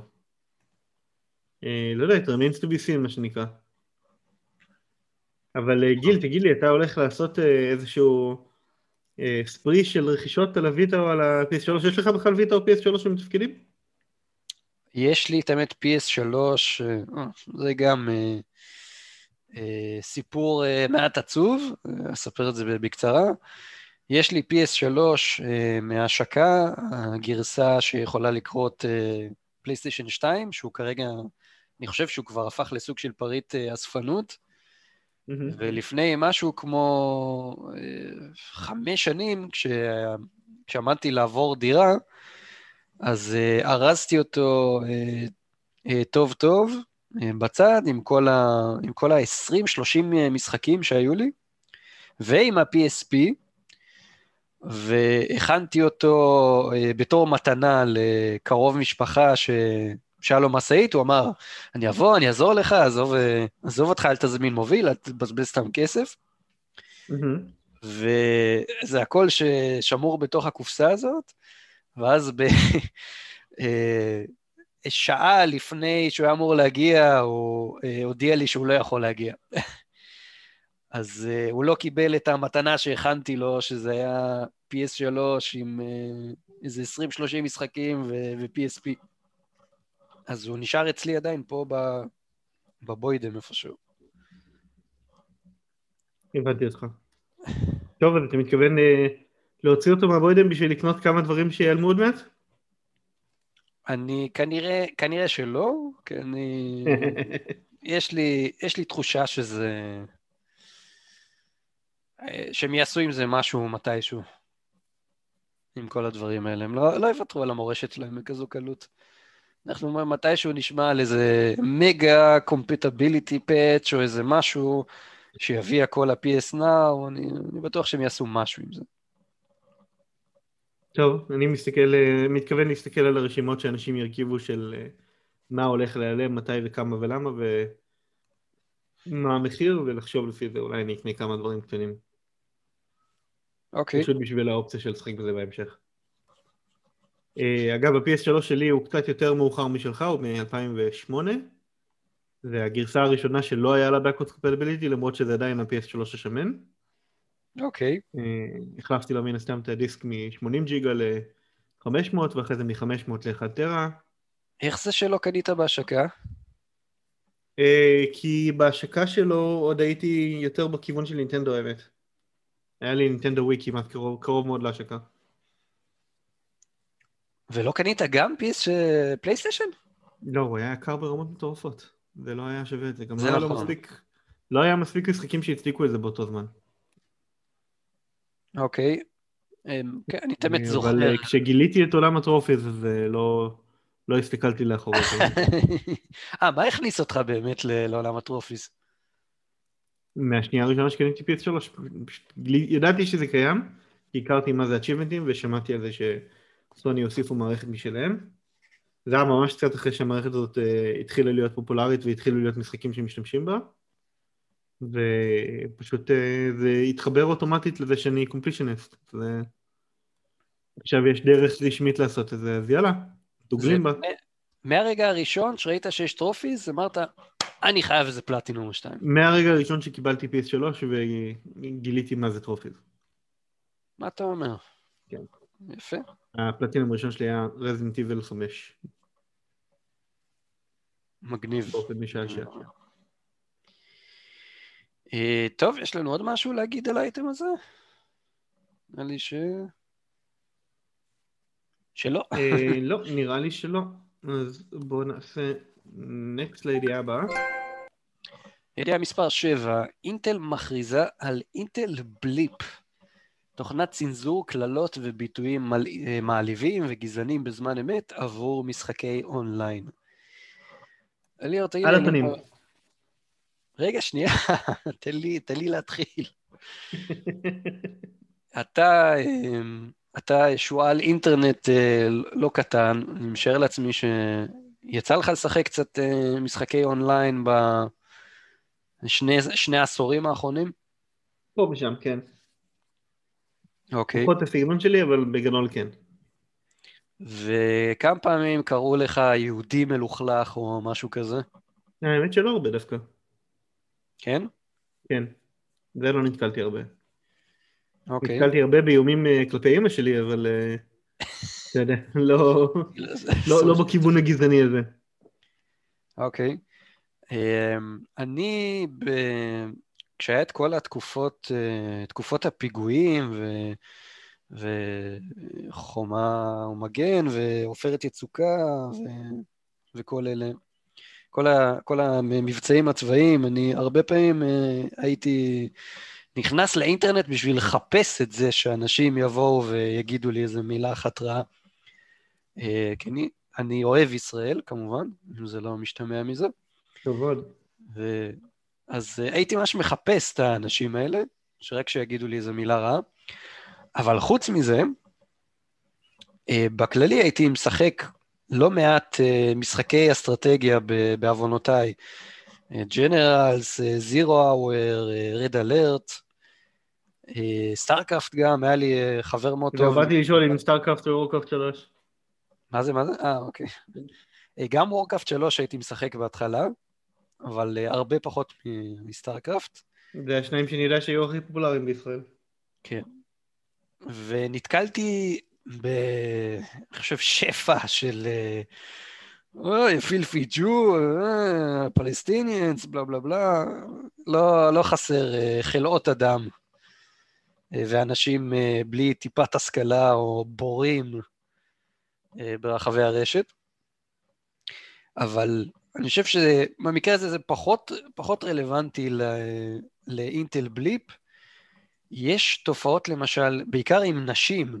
לא יודע, it remains to be seen מה שנקרא. אבל גיל, תגיד לי, אתה הולך לעשות איזשהו spree של רכישות על הוויטה או על ה-PS3? יש לך בכלל ויטה או PS3 שמתפקדים? יש לי את האמת PS3, אה, זה גם אה, אה, סיפור מעט עצוב, אספר את זה בקצרה. יש לי PS3 אה, מהשקה, הגרסה שיכולה לקרות פלייסטיישן 2, שהוא כרגע, אני חושב שהוא כבר הפך לסוג של פריט אספנות. Mm-hmm. ולפני משהו כמו חמש שנים, כש... כשעמדתי לעבור דירה, אז uh, ארזתי אותו uh, uh, טוב טוב בצד עם כל ה-20-30 משחקים שהיו לי, ועם ה-PSP, והכנתי אותו בתור מתנה לקרוב משפחה ש... שהיה לו משאית, הוא אמר, אני אבוא, אני אעזור לך, עזוב, עזוב אותך, אל תזמין מוביל, אל תבזבז סתם כסף. Mm-hmm. וזה הכל ששמור בתוך הקופסה הזאת, ואז בשעה אה, לפני שהוא היה אמור להגיע, הוא אה, הודיע לי שהוא לא יכול להגיע. אז uh, הוא לא קיבל את המתנה שהכנתי לו, שזה היה PS3 עם uh, איזה 20-30 משחקים ו-PSP. אז הוא נשאר אצלי עדיין פה בבוידם איפשהו. הבנתי אותך. טוב, אז אתה מתכוון אה, להוציא אותו מהבוידם בשביל לקנות כמה דברים שיעלמו עוד מעט? אני כנראה, כנראה שלא, כי אני... יש לי, יש לי תחושה שזה... שהם יעשו עם זה משהו מתישהו. עם כל הדברים האלה. הם לא, לא יוותרו על המורשת שלהם בכזו קלות. אנחנו מתישהו נשמע על איזה mega compatibility patch או איזה משהו שיביא הכל ל-PS Now, אני, אני בטוח שהם יעשו משהו עם זה. טוב, אני מסתכל, מתכוון להסתכל על הרשימות שאנשים ירכיבו של אה, מה הולך להיעלם, מתי וכמה ולמה ומה המחיר ולחשוב לפי זה, אולי אני אקנה כמה דברים קטנים. אוקיי. פשוט בשביל האופציה של לשחק בזה בהמשך. אה, אגב, ה-PS3 שלי הוא קצת יותר מאוחר משלך, הוא מ-2008. זה הגרסה הראשונה שלא היה לה Backwards Compatibility, למרות שזה עדיין ה-PS3 השמן. אוקיי. Okay. אה, החלפתי לו מן הסתם את הדיסק מ-80 ג'יגה ל-500, ואחרי זה מ-500 ל-1 טרה. איך זה שלא קנית בהשקה? אה, כי בהשקה שלו עוד הייתי יותר בכיוון של נינטנדו האמת. היה לי נינטנדו ווי כמעט קרוב, קרוב מאוד להשקה. ולא קנית גם פיס פלייסטיישן? לא, הוא היה יקר ברמות מטורפות. זה לא היה שווה את זה. גם זה לא היה נכון. מספיק... לא היה מספיק משחקים שהצדיקו את זה באותו זמן. אוקיי. אמ, כן, אני תמיד זוכר. אבל אה, כשגיליתי את עולם הטרופיז, אז אה, לא... לא הסתכלתי לאחור. אה, מה הכניס אותך באמת לעולם הטרופיז? מהשנייה הראשונה שקניתי ps 3 ידעתי שזה קיים, כי הכרתי מה זה achievementים ושמעתי על זה שסוני הוסיפו מערכת משלהם. זה היה ממש קצת אחרי שהמערכת הזאת uh, התחילה להיות פופולרית והתחילו להיות משחקים שמשתמשים בה. ופשוט uh, זה התחבר אוטומטית לזה שאני קומפלישניסט. זה... עכשיו יש דרך רשמית לעשות את זה, אז יאללה, דוגלים בה. מהרגע הראשון שראית שיש טרופיס, אמרת, אני חייב איזה פלטינום או שתיים. מהרגע הראשון שקיבלתי PS3 וגיליתי מה זה טרופיז. מה אתה אומר? כן. יפה. הפלטינום הראשון שלי היה רזינט איבל 5, מגניב. באופן משעשע. אה, טוב, יש לנו עוד משהו להגיד על האייטם הזה? נראה לי ש... שלא. אה, לא, נראה לי שלא. אז בואו נעשה נקסט לידיעה הבאה. ידיעה מספר 7, אינטל מכריזה על אינטל בליפ, תוכנת צנזור קללות וביטויים. אה, מעליבים וגזענים בזמן אמת עבור משחקי אונליין. על הפנים. רגע, שנייה, תן לי, תן לי להתחיל. אתה, אמ, אתה שועל אינטרנט אה, לא קטן, אני משער לעצמי שיצא לך לשחק קצת אה, משחקי אונליין בשני שני העשורים האחרונים? פה ושם, כן. אוקיי. פחות הסגנון שלי, אבל בגדול כן. וכמה פעמים קראו לך יהודי מלוכלך או משהו כזה? האמת שלא הרבה דווקא. כן? כן. זה לא נתקלתי הרבה. אוקיי. נתקלתי הרבה באיומים אה, כלפי אמא שלי, אבל אה, אתה יודע, לא, לא, לא בכיוון הגזעני הזה. אוקיי. אמ, אני, ב... כשהיה את כל התקופות, אה, תקופות הפיגועים ו... וחומה ומגן ועופרת יצוקה ו... וכל אלה, כל, ה... כל המבצעים הצבאיים, אני הרבה פעמים אה, הייתי נכנס לאינטרנט בשביל לחפש את זה שאנשים יבואו ויגידו לי איזה מילה אחת רעה. אה, כי אני, אני אוהב ישראל, כמובן, אם זה לא משתמע מזה. כבוד. ו... אז uh, הייתי ממש מחפש את האנשים האלה, שרק שיגידו לי איזה מילה רעה. אבל חוץ מזה, uh, בכללי הייתי משחק לא מעט uh, משחקי אסטרטגיה בעוונותיי. Generals, Zero Hour, Red Alert, StarCraft גם, היה לי uh, חבר מאוד טוב. באתי לשאול אם StarCraft או Warcraft 3. מה זה, מה זה? אה, אוקיי. אה, גם Warcraft 3 הייתי משחק בהתחלה, אבל אה, הרבה פחות מ- מ StarCraft. זה השניים יודע שהיו הכי פופולריים בישראל. כן. ונתקלתי. אני חושב שפע של... אה, אוי, פילפי ג'ו, אה, פלסטיניאנס, בלה בלה בלה. לא, לא חסר אה, חלאות אדם. ואנשים בלי טיפת השכלה או בורים ברחבי הרשת. אבל אני חושב שבמקרה הזה זה פחות, פחות רלוונטי ל- לאינטל בליפ. יש תופעות למשל, בעיקר עם נשים,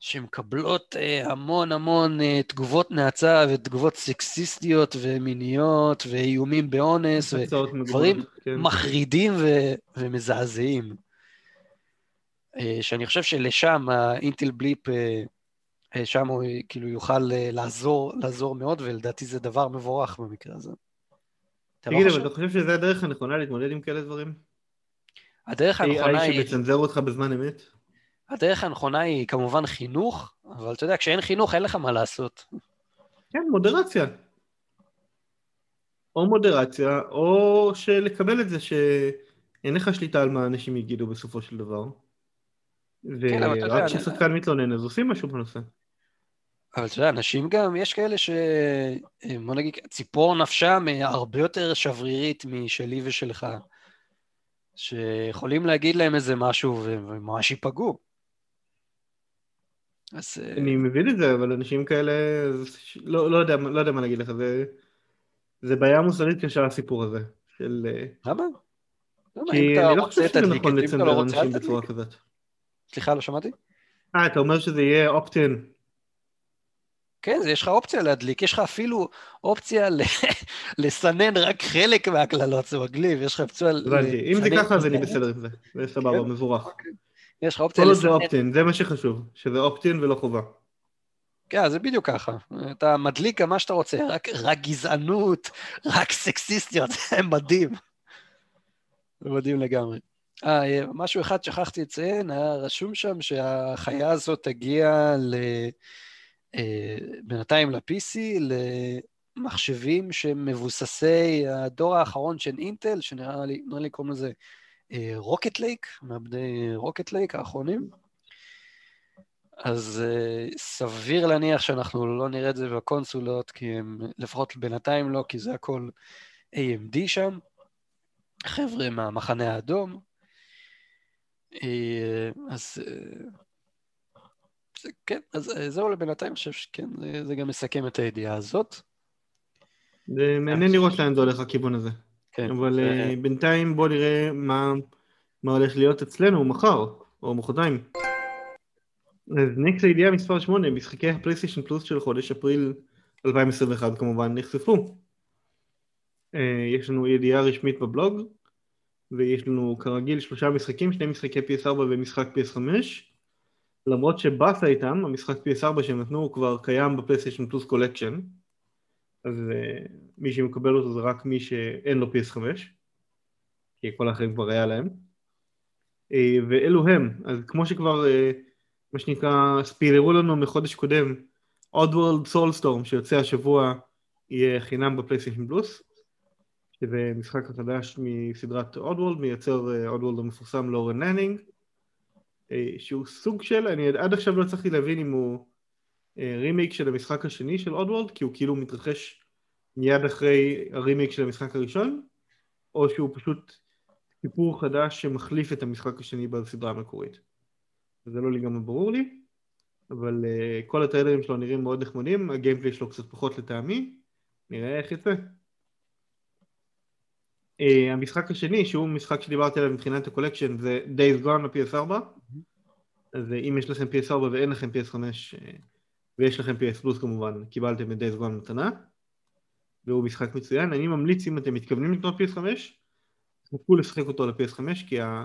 שמקבלות אה, המון המון אה, תגובות נאצה ותגובות סקסיסטיות ומיניות ואיומים באונס ודברים כן. מחרידים ו- ומזעזעים. אה, שאני חושב שלשם האינטל בליפ, אה, אה, שם הוא כאילו יוכל אה, לעזור, לעזור מאוד, ולדעתי זה דבר מבורך במקרה הזה. לא תגיד? אבל אתה חושב שזו הדרך הנכונה להתמודד עם כאלה דברים? הדרך הנכונה AI היא... שמצנזר אותך בזמן אמת? הדרך הנכונה היא כמובן חינוך, אבל אתה יודע, כשאין חינוך אין לך מה לעשות. כן, מודרציה. או מודרציה, או שלקבל את זה שאין לך שליטה על מה אנשים יגידו בסופו של דבר. כן, ורק כששחקן מתלונן אז עושים משהו בנושא. אבל אתה יודע, אנשים גם, יש כאלה ש... בוא נגיד, ציפור נפשם הרבה יותר שברירית משלי ושלך, שיכולים להגיד להם איזה משהו וממש ייפגעו. אז אה, אני מבין את זה, אבל אנשים כאלה, לא, לא, יודע, לא יודע מה להגיד לך, זה, זה בעיה מוסרית קשה הסיפור הזה. של... אה, למה? אם כי אני לא חושב שזה נכון אתה לא לצנזר אנשים בצורה. כזאת. סליחה, לא שמעתי? אה, אתה אומר שזה יהיה אופטין. כן, זה יש לך אופציה להדליק, יש לך אפילו אופציה ל- לסנן רק חלק מהקללות, זה מגניב, יש לך אופציה... הבנתי. אם זה ככה אז אני בסדר עם זה. זה סבבה, כן. מבורך. יש לך אופציה כל עוד זה. אופטין, זה מה שחשוב. שזה אופטין ולא חובה. כן, זה בדיוק ככה. אתה מדליק גם מה שאתה רוצה, רק, רק גזענות, רק סקסיסטיות, זה מדהים. זה מדהים לגמרי. אה, משהו אחד שכחתי לציין, היה רשום שם שהחיה הזאת תגיע ל... אה, בינתיים ל-PC, למחשבים שמבוססי הדור האחרון של אינטל, שנראה לי, נראה לי קוראים לזה Rocket Lake, מעבדי Rocket Lake האחרונים. אז uh, סביר להניח שאנחנו לא נראה את זה בקונסולות, כי הם, לפחות בינתיים לא, כי זה הכל AMD שם, חבר'ה מהמחנה האדום. Uh, אז uh, זה, כן, אז uh, זהו לבינתיים, אני חושב שכן, זה, זה גם מסכם את הידיעה הזאת. זה מעניין לראות לאן זה הולך הכיוון הזה. כן. אבל uh, בינתיים בואו נראה מה, מה הולך להיות אצלנו מחר, או מחרתיים. אז נקסט הידיעה מספר 8, משחקי הפלייסטיישן פלוס של חודש אפריל 2021 כמובן נחשפו. אה, יש לנו ידיעה רשמית בבלוג, ויש לנו כרגיל שלושה משחקים, שני משחקי PS4 ומשחק PS5. למרות שבאסה איתם, המשחק PS4 שהם נתנו הוא כבר קיים ב PlayStation Plus Collection, אז מי שמקבל אותו זה רק מי שאין לו PS5, כי כל האחרים כבר היה להם. Uh, ואלו הם, אז כמו שכבר uh, מה שנקרא, ספיילרו לנו מחודש קודם, Oddworld Soulstorm שיוצא השבוע יהיה חינם בפלייסטיישן פלוס, שזה משחק החדש מסדרת Oddworld, מיוצר Oddworld המפורסם לורן לנינג, שהוא סוג של, אני עד עכשיו לא הצלחתי להבין אם הוא רימייק של המשחק השני של Oddworld, כי הוא כאילו מתרחש מיד אחרי הרימייק של המשחק הראשון, או שהוא פשוט סיפור חדש שמחליף את המשחק השני בסדרה המקורית. זה לא לגמרי ברור לי, אבל uh, כל הטריילרים שלו נראים מאוד נחמדים, הגיימפלי שלו קצת פחות לטעמי, נראה איך יצא. Uh, המשחק השני, שהוא משחק שדיברתי עליו מבחינת הקולקשן, זה Days Gone ל-PS4, אז uh, אם יש לכם PS4 ואין לכם PS5, uh, ויש לכם PS פלוס כמובן, קיבלתם את Days Gone מתנה, והוא משחק מצוין. אני ממליץ אם אתם מתכוונים לקנות PS5, תחכו לשחק אותו על-PS5, כי ה...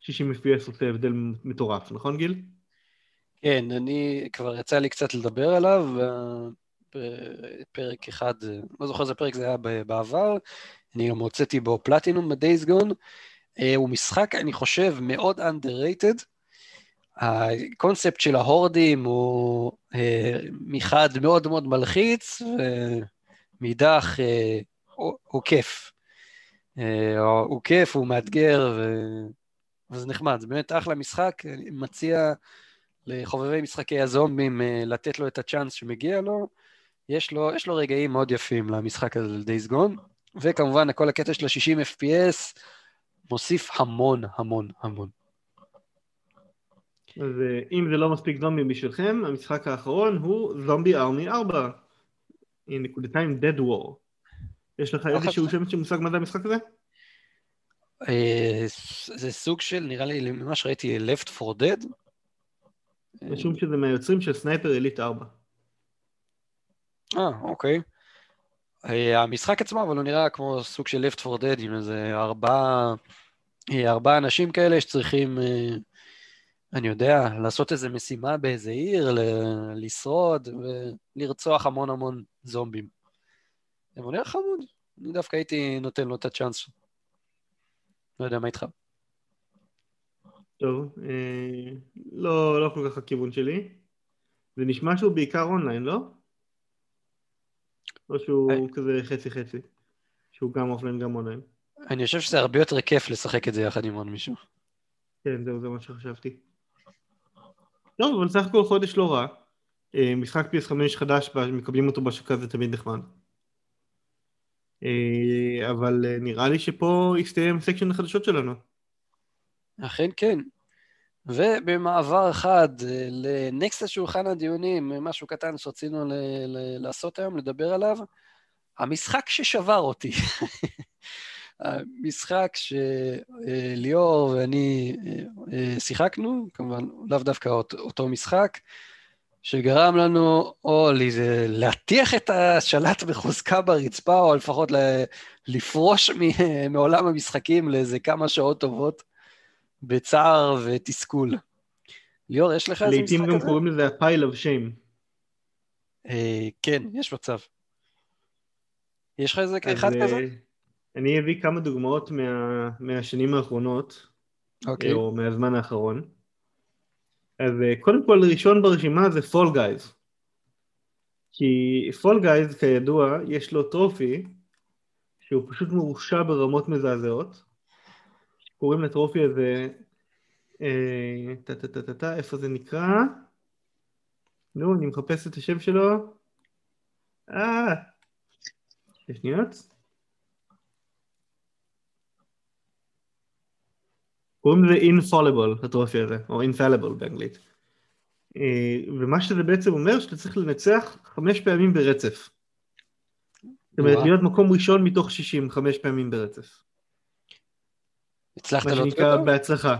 60 FPS עושה הבדל מטורף, נכון גיל? כן, אני, כבר יצא לי קצת לדבר עליו, בפרק אחד, לא זוכר איזה פרק זה היה בעבר, אני גם הוצאתי בו פלטינום ב-Days Gone, אה, הוא משחק, אני חושב, מאוד underrated. הקונספט של ההורדים הוא אה, מחד מאוד מאוד מלחיץ, ומאידך אה, הוא, כיף. הוא כיף, הוא מאתגר, ו... וזה נחמד, זה באמת אחלה משחק, אני מציע לחובבי משחקי הזומבים אה, לתת לו את הצ'אנס שמגיע לו. יש לו, יש לו רגעים מאוד יפים למשחק הזה, ל-Days Gone, וכמובן כל הקטע של ה-60 FPS מוסיף המון, המון, המון. אז אם זה לא מספיק זומבי בשבילכם, המשחק האחרון הוא זומבי ארמי 4, עם נקודתיים Dead War. יש לך איזשהו שם שמושג מה זה המשחק הזה? אה, זה סוג של, נראה לי, ממה שראיתי, Left 4 Dead. משום שזה מהיוצרים של סנייפר אליט 4. אה, אוקיי. אה, המשחק עצמו, אבל הוא נראה כמו סוג של Left 4 Dead, עם איזה ארבעה, אה, ארבעה אנשים כאלה שצריכים, אני יודע, לעשות איזה משימה באיזה עיר, לשרוד ולרצוח המון המון זומבים. זה נראה חמוד, אני דווקא הייתי נותן לו את הצ'אנס. לא יודע מה איתך. טוב, אה, לא, לא כל כך הכיוון שלי. זה נשמע שהוא בעיקר אונליין, לא? או שהוא I... כזה חצי חצי? שהוא גם offline גם אונליין? אני חושב שזה הרבה יותר כיף לשחק את זה יחד עם עוד מישהו. כן, זהו, זה מה שחשבתי. טוב, אבל סך הכל חודש לא רע. אה, משחק PS5 חדש, מקבלים אותו בשקה זה תמיד נחמד. אה, אבל אה, נראה לי שפה הסתיים סקשן החדשות שלנו. אכן כן. ובמעבר אחד לנקסט לשולחן הדיונים, משהו קטן שרצינו ל- ל- לעשות היום, לדבר עליו, המשחק ששבר אותי. המשחק שליאור ואני שיחקנו, כמובן לאו דווקא אותו משחק, שגרם לנו או להטיח את השלט בחוזקה ברצפה, או לפחות לפרוש מעולם המשחקים לאיזה כמה שעות טובות בצער ותסכול. ליאור, יש לך איזה משחק כזה? לעיתים גם קוראים לזה ה-pile of shame. אה, כן, יש מצב. יש לך איזה אחד כזה? אני אביא כמה דוגמאות מה, מהשנים האחרונות. אוקיי. או מהזמן האחרון. אז אה, קודם כל, ראשון ברשימה זה Fall Guys. כי Fall Guys, כידוע, יש לו טרופי שהוא פשוט מורשע ברמות מזעזעות. קוראים לטרופי הזה, אה, טה טה טה טה טה, איפה זה נקרא? נו, אני מחפש את השם שלו. אה, שתי שניות. קוראים לזה infallible, הטרופי הזה, או infallible באנגלית. אה, ומה שזה בעצם אומר, שאתה צריך לנצח חמש פעמים ברצף. זאת אומרת. להיות מקום ראשון מתוך 60, חמש פעמים ברצף. הצלחת מה להוציא שנקרא אותו? בהצלחה.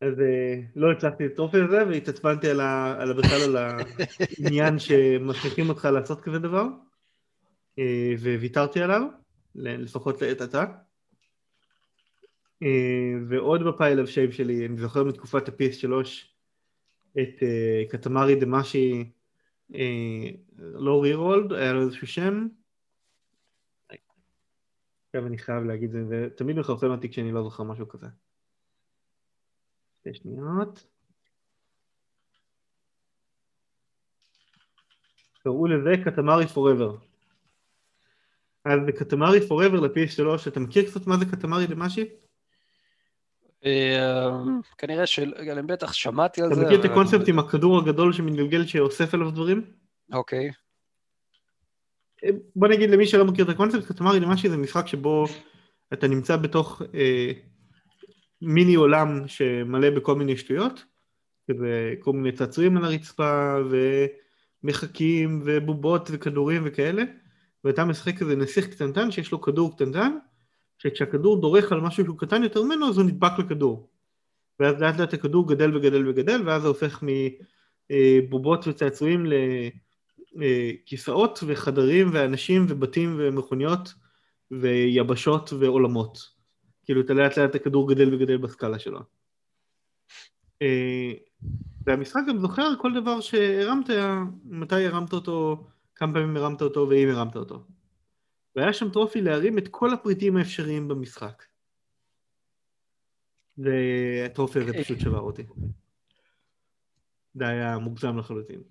אז אה, לא הצלחתי את הטרופי הזה, והתעצבנתי על ה- על בכלל על העניין שמשליכים אותך לעשות כזה דבר, אה, וויתרתי עליו, לפחות לעת עתה. אה, ועוד בפייל שייב שלי, אני זוכר מתקופת ה-PS3, את אה, קטמרי דמשי, אה, לא רירולד, היה לו איזשהו שם. עכשיו אני חייב להגיד את זה, זה תמיד מחרפן אותי כשאני לא זוכר משהו כזה. שתי שניות. קראו לזה קטמרי פוראבר. אז בקטמרי פוראבר ל-PS3, אתה מכיר קצת מה זה קטמרי דמשי? אה, כנראה של... אני בטח שמעתי על אתה זה. מכיר את הקונספט עם הכדור הגדול שמתגלגל שאוסף אליו דברים? אוקיי. בוא נגיד למי שלא מכיר את הקונספט, קטמרי דמשי זה משחק שבו אתה נמצא בתוך אה, מיני עולם שמלא בכל מיני שטויות, כזה כל מיני צעצועים על הרצפה ומחקים ובובות וכדורים וכאלה, ואתה משחק כזה נסיך קטנטן שיש לו כדור קטנטן, שכשהכדור דורך על משהו שהוא קטן יותר ממנו אז הוא נדבק לכדור. ואז לאט לאט הכדור גדל וגדל וגדל, ואז זה הופך מבובות וצעצועים לכיסאות וחדרים ואנשים ובתים ומכוניות ויבשות ועולמות. כאילו אתה לאט לאט הכדור גדל וגדל בסקאלה שלו. והמשחק גם זוכר כל דבר שהרמת, מתי הרמת אותו, כמה פעמים הרמת אותו ואם הרמת אותו. והיה שם טרופי להרים את כל הפריטים האפשריים במשחק. והטרופי הזה פשוט שבר אותי. זה היה מוגזם לחלוטין.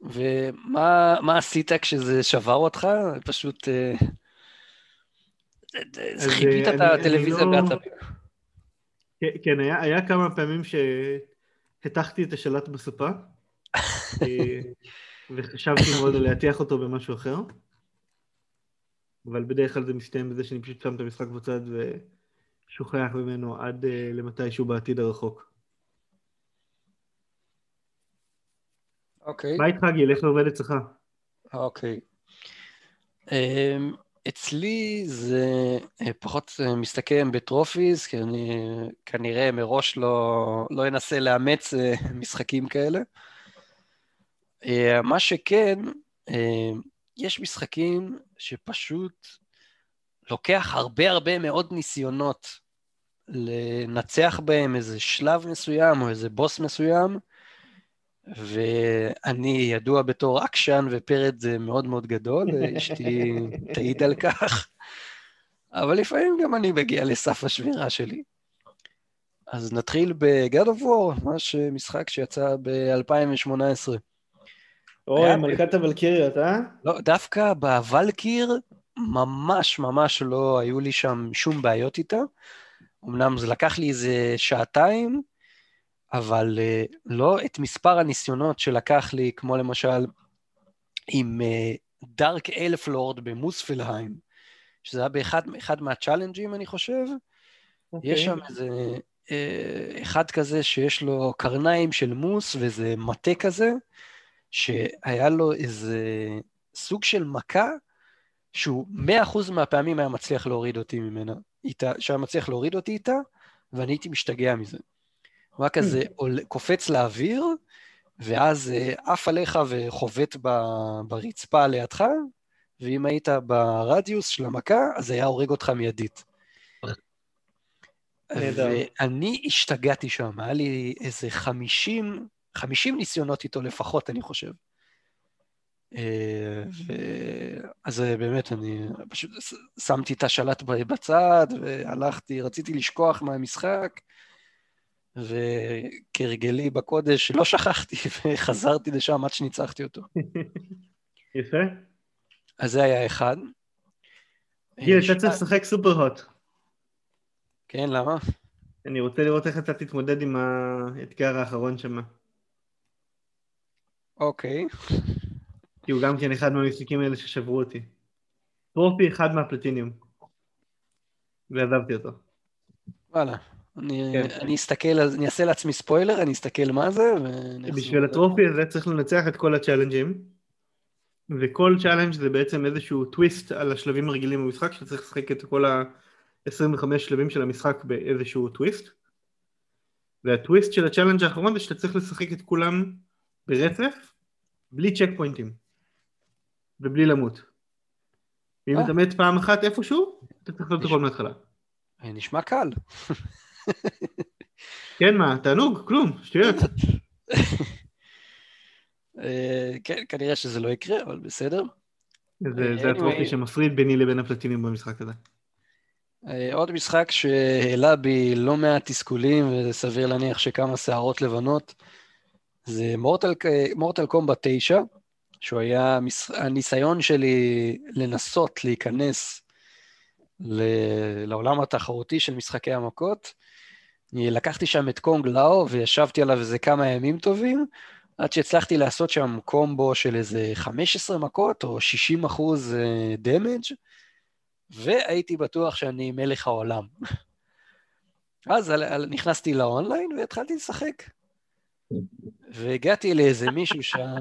ומה מה עשית כשזה שבר אותך? פשוט... אה, חיפית אה, את אני- הטלוויזיה לא- בעצבים. כן, כן, היה, היה כמה פעמים שהטחתי את השלט בספה, אה, וחשבתי מאוד להטיח אותו במשהו אחר, אבל בדרך כלל זה מסתיים בזה שאני פשוט שם את המשחק בצד ושוכח ממנו עד אה, למתישהו בעתיד הרחוק. אוקיי. מה איתך גיל? איך עובד אצלך? אוקיי. אמ, אצלי זה אה, פחות אה, מסתכם בטרופיז, כי אני כנראה מראש לא, לא אנסה לאמץ משחקים כאלה. מה שכן, אה, יש משחקים שפשוט לוקח הרבה הרבה מאוד ניסיונות לנצח בהם איזה שלב מסוים או איזה בוס מסוים, ואני ידוע בתור עקשן ופרד זה מאוד מאוד גדול, אשתי תעיד על כך, אבל לפעמים גם אני מגיע לסף השבירה שלי. אז נתחיל ב-God of War, ממש משחק שיצא ב-2018. אוי, מלכת הוולקיריות, אה? לא, דווקא בוולקיר ממש ממש לא היו לי שם שום בעיות איתה. אמנם זה לקח לי איזה שעתיים, אבל אה, לא את מספר הניסיונות שלקח לי, כמו למשל עם דארק אלף לורד במוספלהיים, שזה היה באחד אחד מהצ'אלנג'ים, אני חושב. אוקיי. יש שם איזה אה, אחד כזה שיש לו קרניים של מוס ואיזה מטה כזה, שהיה לו איזה סוג של מכה שהוא מאה אחוז מהפעמים היה מצליח להוריד אותי ממנה, איתה, שהיה מצליח להוריד אותי איתה, ואני הייתי משתגע מזה. הוא היה כזה עול, קופץ לאוויר, ואז אה, עף עליך וחובט ב- ברצפה לידך, ואם היית ברדיוס של המכה, אז היה הורג אותך מיידית. ואני השתגעתי שם, היה לי איזה 50, 50 ניסיונות איתו לפחות, אני חושב. אה, ו- אז אה, באמת, אני פשוט שמתי את השלט בצד, והלכתי, רציתי לשכוח מהמשחק, וכהרגלי בקודש לא שכחתי, וחזרתי לשם עד שניצחתי אותו. יפה. אז זה היה אחד. גיל, אה, אתה צריך לשחק סופר הוט. כן, למה? אני רוצה לראות איך אתה תתמודד עם האתגר האחרון שם. אוקיי. כי הוא גם כן אחד מהמשחקים האלה ששברו אותי. טרופי אחד מהפלטיניום. ועזבתי אותו. וואלה. אני, כן. אני אסתכל, אני אעשה לעצמי ספוילר, אני אסתכל מה זה. בשביל הטרופי הזה צריך לנצח את כל ה challenge-ים. וכל challenge זה בעצם איזשהו טוויסט על השלבים הרגילים במשחק, שאתה צריך לשחק את כל ה-25 שלבים של המשחק באיזשהו טוויסט. והטוויסט של ה challenge האחרון זה שאתה צריך לשחק את כולם ברצף, בלי checkpoint-ים. ובלי למות. ואם אה. אתה מת פעם אחת איפשהו, אתה צריך לעשות את הכל מההתחלה. אה, נשמע קל. כן, מה, תענוג, כלום, שטויות. אה, כן, כנראה שזה לא יקרה, אבל בסדר. זה הטרופי. שמפריד ביני לבין הפלטינים במשחק הזה. עוד משחק שהעלה בי לא מעט תסכולים, וסביר להניח שכמה שערות לבנות, זה מורטל, קומבט 9, שהוא היה מש... הניסיון שלי לנסות להיכנס ל... לעולם התחרותי של משחקי המכות. אני לקחתי שם את קונג לאו וישבתי עליו איזה כמה ימים טובים, עד שהצלחתי לעשות שם קומבו של איזה 15 מכות או 60 אחוז דמג' והייתי בטוח שאני מלך העולם. אז נכנסתי לאונליין והתחלתי לשחק. והגעתי לאיזה מישהו שם,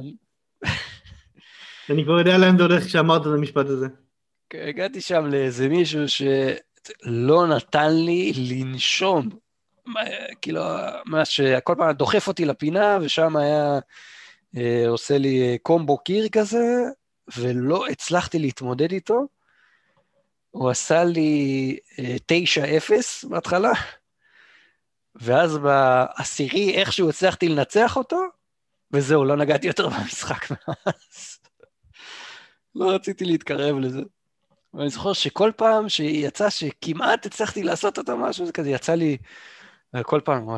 אני כבר יודע לאן זה הולך כשאמרת את המשפט הזה. הגעתי שם לאיזה מישהו שלא נתן לי לנשום. מה, כאילו, ממש, כל פעם דוחף אותי לפינה, ושם היה אה, עושה לי אה, קומבו קיר כזה, ולא הצלחתי להתמודד איתו. הוא עשה לי אה, 9-0 בהתחלה, ואז בעשירי איכשהו הצלחתי לנצח אותו, וזהו, לא נגעתי יותר במשחק מאז. לא רציתי להתקרב לזה. ואני זוכר שכל פעם שיצא שכמעט הצלחתי לעשות אותו משהו, זה כזה יצא לי, כל פעם,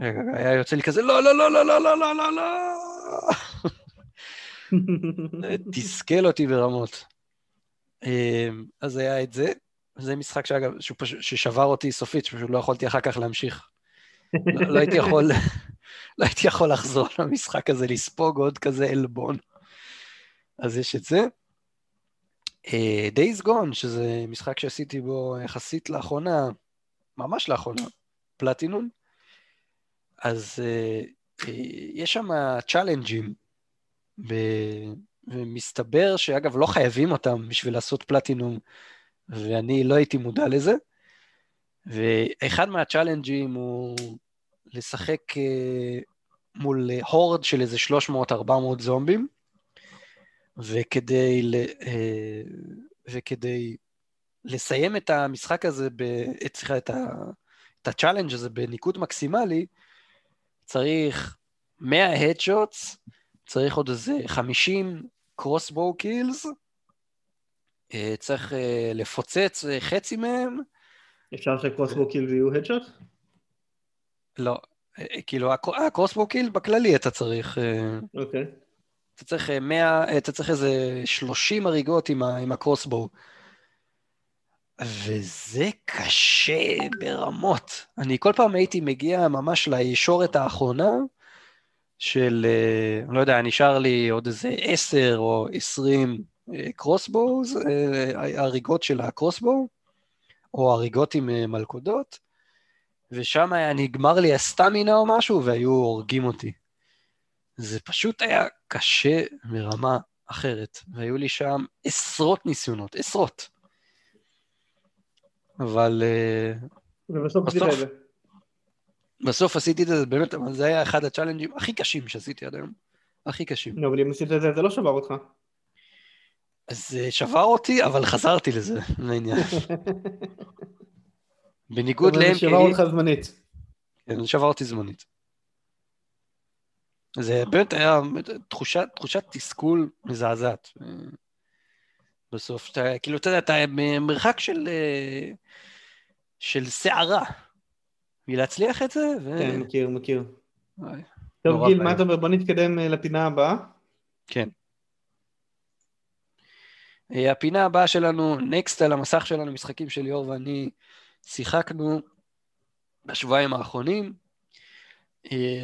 רגע, היה יוצא לי כזה, לא, לא, לא, לא, לא, לא, לא, לא, לא. תסכל אותי ברמות. אמ, אז היה את זה. זה משחק שאגב, ששבר אותי סופית, שפשוט לא יכולתי אחר כך להמשיך. לא, לא הייתי יכול, לא הייתי יכול לחזור למשחק הזה, לספוג עוד כזה עלבון. אז יש את זה. Uh, Days Gone, שזה משחק שעשיתי בו יחסית לאחרונה, ממש לאחרונה, פלטינום. אז uh, uh, יש שם challenge-ים, ב- ומסתבר שאגב לא חייבים אותם בשביל לעשות פלטינום, ואני לא הייתי מודע לזה. ואחד מה challenge-ים הוא לשחק uh, מול horde של איזה 300-400 זומבים, וכדי, ל, אה, וכדי לסיים את המשחק הזה, ב, את, סליחה, את, ה, את ה challenge הזה בניקוד מקסימלי, צריך 100 headshots, צריך עוד איזה 50 crossbow kills, צריך אה, לפוצץ אה, חצי מהם, אפשר שה crossbow kill יהיו headshot? לא, אה, כאילו ה crossbow kill בכללי אתה צריך... אה, אוקיי. אתה צריך 100, אתה צריך איזה 30 הריגות עם, עם הקרוסבואו. וזה קשה ברמות. אני כל פעם הייתי מגיע ממש לישורת האחרונה של, אה, אני לא יודע, נשאר לי עוד איזה 10 או 20 קרוסבואוז, הריגות של הקרוסבואו, או הריגות עם אה, מלכודות, ושם היה נגמר לי הסטמינה או משהו, והיו הורגים אותי. זה פשוט היה קשה מרמה אחרת, והיו לי שם עשרות ניסיונות, עשרות. אבל uh, ובסוף עשית בסוף- את זה. בסוף עשיתי את זה, באמת, זה היה אחד הצ'אלנג'ים הכי קשים שעשיתי עד היום. הכי קשים. לא, אבל אם עשית את זה, זה לא שבר אותך. אז זה שבר אותי, אבל חזרתי לזה, לעניין. בניגוד אבל זה שבר אותך זמנית. כן, שבר אותי זמנית. זה באמת היה תחושת, תחושת תסכול מזעזעת. בסוף, אתה, כאילו, אתה יודע, אתה במרחק של, אה, של סערה מלהצליח את זה. ו... כן, מכיר, מכיר. טוב, גיל, מה אתה אומר? בוא נתקדם אה, לפינה הבאה. כן. אה, הפינה הבאה שלנו, נקסט על המסך שלנו, משחקים של ליאור ואני שיחקנו בשבועיים האחרונים.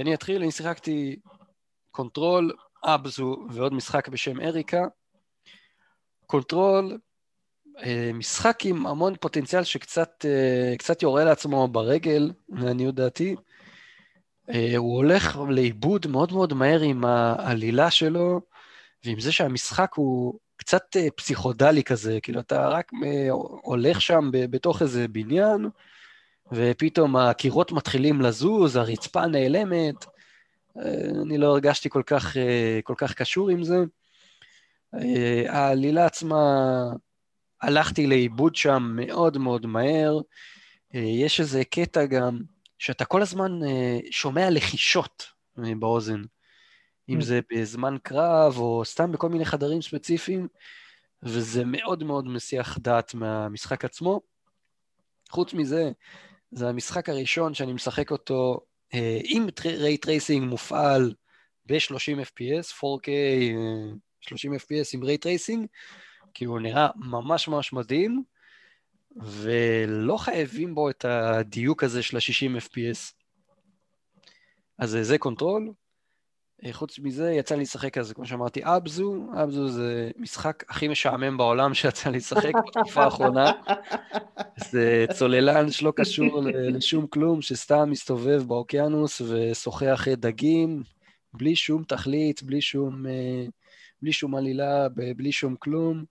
אני אתחיל, אני שיחקתי Control, Abzu ועוד משחק בשם Erica. Control, אה, משחק עם המון פוטנציאל שקצת אה, יורה לעצמו ברגל, לעניות דעתי. אה, הוא הולך לאיבוד מאוד מאוד מהר עם העלילה שלו, ועם זה שהמשחק הוא קצת פסיכודלי כזה, כאילו אתה רק הולך שם בתוך איזה בניין, ופתאום הקירות מתחילים לזוז, הרצפה נעלמת, אני לא הרגשתי כל כך, כל כך קשור עם זה. העלילה עצמה, הלכתי לאיבוד שם מאוד מאוד מהר. יש איזה קטע גם, שאתה כל הזמן שומע לחישות באוזן. אם זה בזמן קרב, או סתם בכל מיני חדרים ספציפיים, וזה מאוד מאוד מסיח דעת מהמשחק עצמו. חוץ מזה, זה המשחק הראשון שאני משחק אותו אה, עם ray tracing מופעל ב-30 FPS, 4K, 30 FPS עם ray tracing, כי הוא נראה ממש ממש מדהים, ולא חייבים בו את הדיוק הזה של ה-60 FPS. אז זה Control. אה, חוץ מזה, יצא לי לשחק אז, כמו שאמרתי, Abzu. Abzu זה משחק הכי משעמם בעולם שיצא לי לשחק בתקופה האחרונה. זה צוללן שלא קשור לשום כלום, שסתם מסתובב באוקיינוס ושוחה עם דגים, בלי שום תכלית, בלי שום, אה, בלי שום עלילה, בלי שום כלום.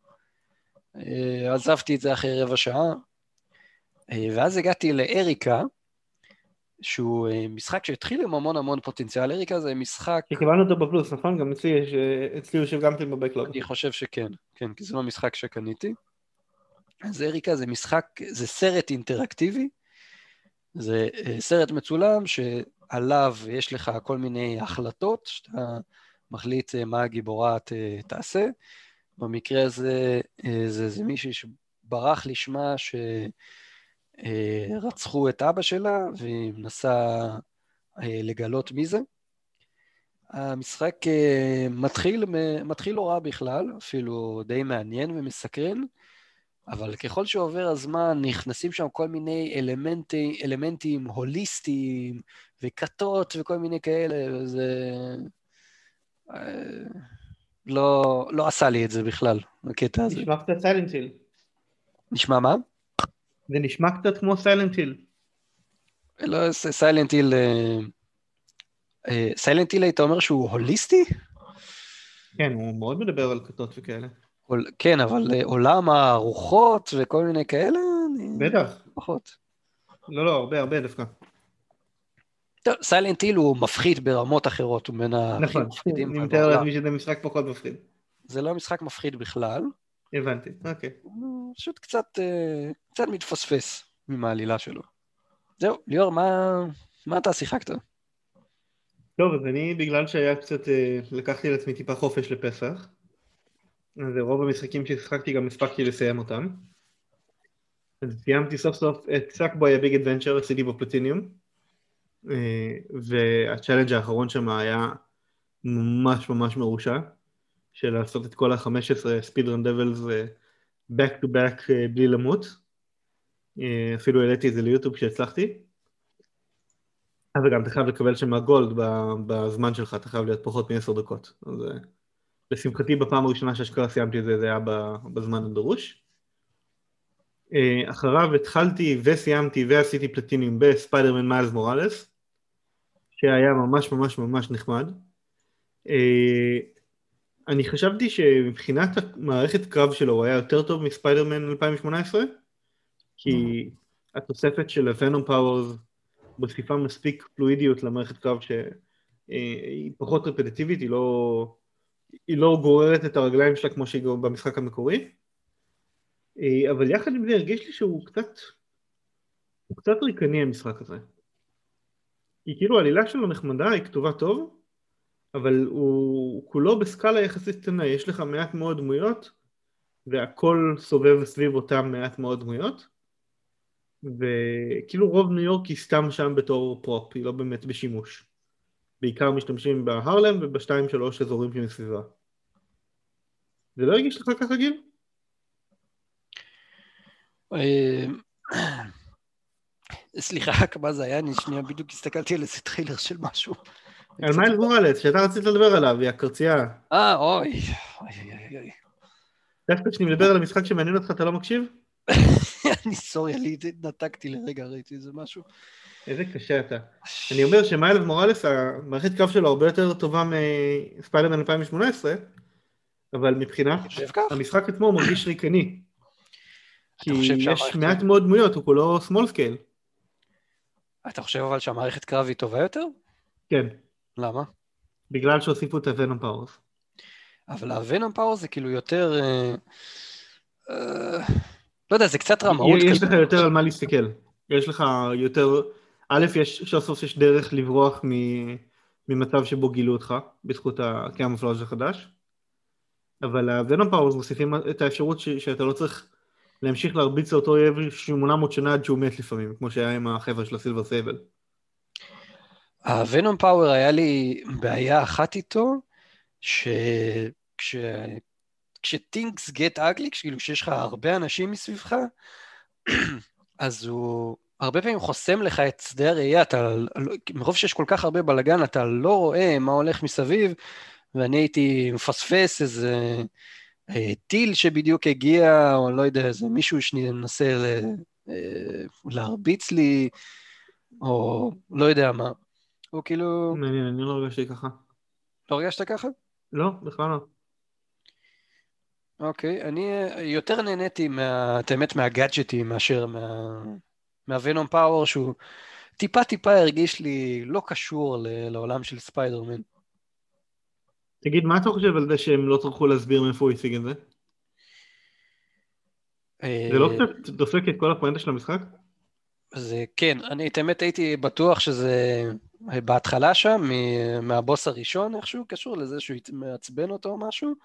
אה, עזבתי את זה אחרי רבע שעה. ואז הגעתי לאריקה, שהוא אה, משחק שהתחיל עם המון המון פוטנציאל. אריקה זה משחק... קיבלנו אותו בפלוס, נכון? גם אצלי יש, אה, אצלי יושב גם כן בבקלוג. אני חושב שכן, כן, כי זה לא משחק שקניתי. אז אריקה זה משחק, זה סרט אינטראקטיבי, זה אה, סרט מצולם שעליו יש לך כל מיני החלטות, שאתה מחליט מה הגיבורה תעשה. במקרה הזה, זה, זה מישהי שברח לשמה ש... אה, רצחו את אבא שלה, והיא מנסה אה, לגלות מי זה. המשחק אה, מתחיל, מתחיל לא רע בכלל, אפילו די מעניין ומסקרן, אבל ככל שעובר הזמן נכנסים שם כל מיני אלמנטי, אלמנטים הוליסטיים וכתות וכל מיני כאלה, וזה... לא, לא עשה לי את זה בכלל, הקטע הזה. נשמע קצת Silent Hill. נשמע מה? זה נשמע קצת כמו Silent Hill. לא, Silent Hill... Silent Hill היית אומר שהוא הוליסטי? כן, הוא מאוד מדבר על כתות וכאלה. כן, אבל אה, עולם הרוחות וכל מיני כאלה? בטח. פחות. לא, לא, הרבה, הרבה דווקא. טוב, Silent Hill הוא מפחיד ברמות אחרות, הוא בין הכי מפחידים. נכון, אני מתאר לעצמי שזה משחק פחות מפחיד. זה לא משחק מפחיד בכלל. הבנתי, אוקיי. פשוט קצת, אה, קצת מתפספס עם העלילה שלו. זהו, ליאור, מה, מה אתה שיחקת? טוב, אז אני, בגלל שהיה קצת, אה, לקחתי על עצמי טיפה חופש לפסח, אז רוב המשחקים ששיחקתי גם הספקתי לסיים אותם. אז סיימתי סוף סוף את סאקבוי הביג אדוונצ'ר, עשיתי בו פלטיניום, וה challenge האחרון שם היה ממש ממש מרושע. של לעשות את כל ה-15 speedrun levels back to back אה, בלי למות. אה, אפילו העליתי את זה ליוטיוב כשהצלחתי. וגם אתה חייב לקבל שם gold בזמן שלך, אתה חייב להיות פחות מ-10 דקות. אז אה, לשמחתי בפעם הראשונה שאשכרה סיימתי את זה, זה היה בזמן הדרוש. אחריו התחלתי וסיימתי ועשיתי פלטינום ב Spider-Man Miles Morales, שהיה ממש ממש ממש נחמד. אני חשבתי שמבחינת המערכת קרב שלו הוא היה יותר טוב מספיידרמן 2018 כי התוספת של ה venom powers מוסיפה מספיק fluidיות למערכת קרב שהיא פחות רפטטיבית, היא לא, היא לא גוררת את הרגליים שלה כמו שהיא במשחק המקורי. אבל יחד עם זה הרגיש לי שהוא קצת הוא קצת ריקני המשחק הזה. כי כאילו העלילה שלו נחמדה, היא כתובה טוב אבל הוא כולו בסקאלה יחסית קטנה, יש לך מעט מאוד דמויות, והכל סובב סביב אותם מעט מאוד דמויות, וכאילו רוב ניו יורק היא סתם שם בתור פרופ, היא לא באמת בשימוש. בעיקר משתמשים בהרלם ובשתיים שלוש אזורים שמסביבה. זה לא הרגיש לך ככה גיל? אה, סליחה, רק מה זה היה? אני שנייה בדיוק הסתכלתי על איזה טריילר של משהו. על Miles Morales, שאתה רצית לדבר עליו, יא קרצייה. אה, אוי. דווקא כשאני מדבר על המשחק שמעניין אותך, אתה לא מקשיב? אני sorry, אני נותקתי לרגע, ראיתי איזה משהו. איזה קשה אתה. אני אומר ש Miles Morales, המערכת קרב שלו הרבה יותר טובה מספיידרמן 2018, אבל מבחינת המשחק עצמו הוא מרגיש ריקני. כי יש מעט מאוד דמויות, הוא כולו small scale. אתה חושב אבל שהמערכת קרב היא טובה יותר? כן. למה? בגלל שהוסיפו את ה venom powers. אבל ה venom powers זה כאילו יותר... אה, אה, לא יודע, זה קצת רמאות כזה. יש לך יותר על מה להסתכל. יש לך יותר... א', יש, סוף סוף יש דרך לברוח ממצב שבו גילו אותך, בזכות הקאמופלאז' החדש. אבל ה venom powers מוסיפים את האפשרות ש, שאתה לא צריך להמשיך להרביץ לאותו אויב 800 שנה עד שהוא מת לפעמים, כמו שהיה עם החבר'ה של ה Silver Sable. ה venom power היה לי בעיה אחת איתו, שכש... כש things get ugly, כאילו כשיש לך הרבה אנשים מסביבך, אז הוא הרבה פעמים חוסם לך את שדה הראייה, אתה, מרוב שיש כל כך הרבה בלאגן, אתה לא רואה מה הולך מסביב, ואני הייתי מפספס איזה אה, טיל שבדיוק הגיע, או לא יודע, איזה מישהו שננסה ל, אה, להרביץ לי, או לא יודע מה. הוא כאילו... מעניין, אני לא הרגשתי ככה. לא הרגשת ככה? לא, בכלל לא. אוקיי, אני אה, יותר נהניתי, מה, את האמת, מהגאדג'טים מאשר מה, מהוונום פאוור, שהוא טיפה טיפה הרגיש לי לא קשור ל, לעולם של ספיידרמן. תגיד, מה אתה חושב על זה שהם לא טרחו להסביר מאיפה הוא השיג את זה? זה לא קצת דופק את כל הפואנטה של המשחק? זה כן, אני את האמת הייתי בטוח שזה בהתחלה שם, מהבוס הראשון איכשהו, קשור לזה שהוא מעצבן אותו או משהו,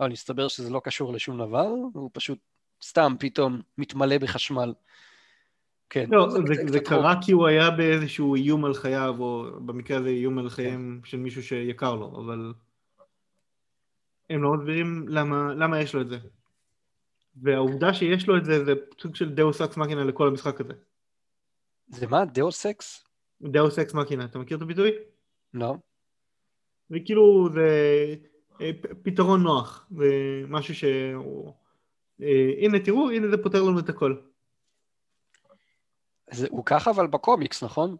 אבל מסתבר שזה לא קשור לשום דבר, הוא פשוט סתם פתאום מתמלא בחשמל. כן. לא, זה, זה, זה קרה כי הוא היה באיזשהו איום על חייו, או במקרה הזה איום על חייהם כן. של מישהו שיקר לו, אבל הם לא מסבירים למה, למה יש לו את זה. והעובדה שיש לו את זה, זה סוג של deus ex machina לכל המשחק הזה. זה מה? deus ex? deus ex machina, אתה מכיר את הביטוי? לא. וכאילו זה אה, פתרון נוח, זה משהו ש... אה, הנה תראו, הנה זה פותר לנו את הכל. זה, הוא ככה אבל בקומיקס, נכון?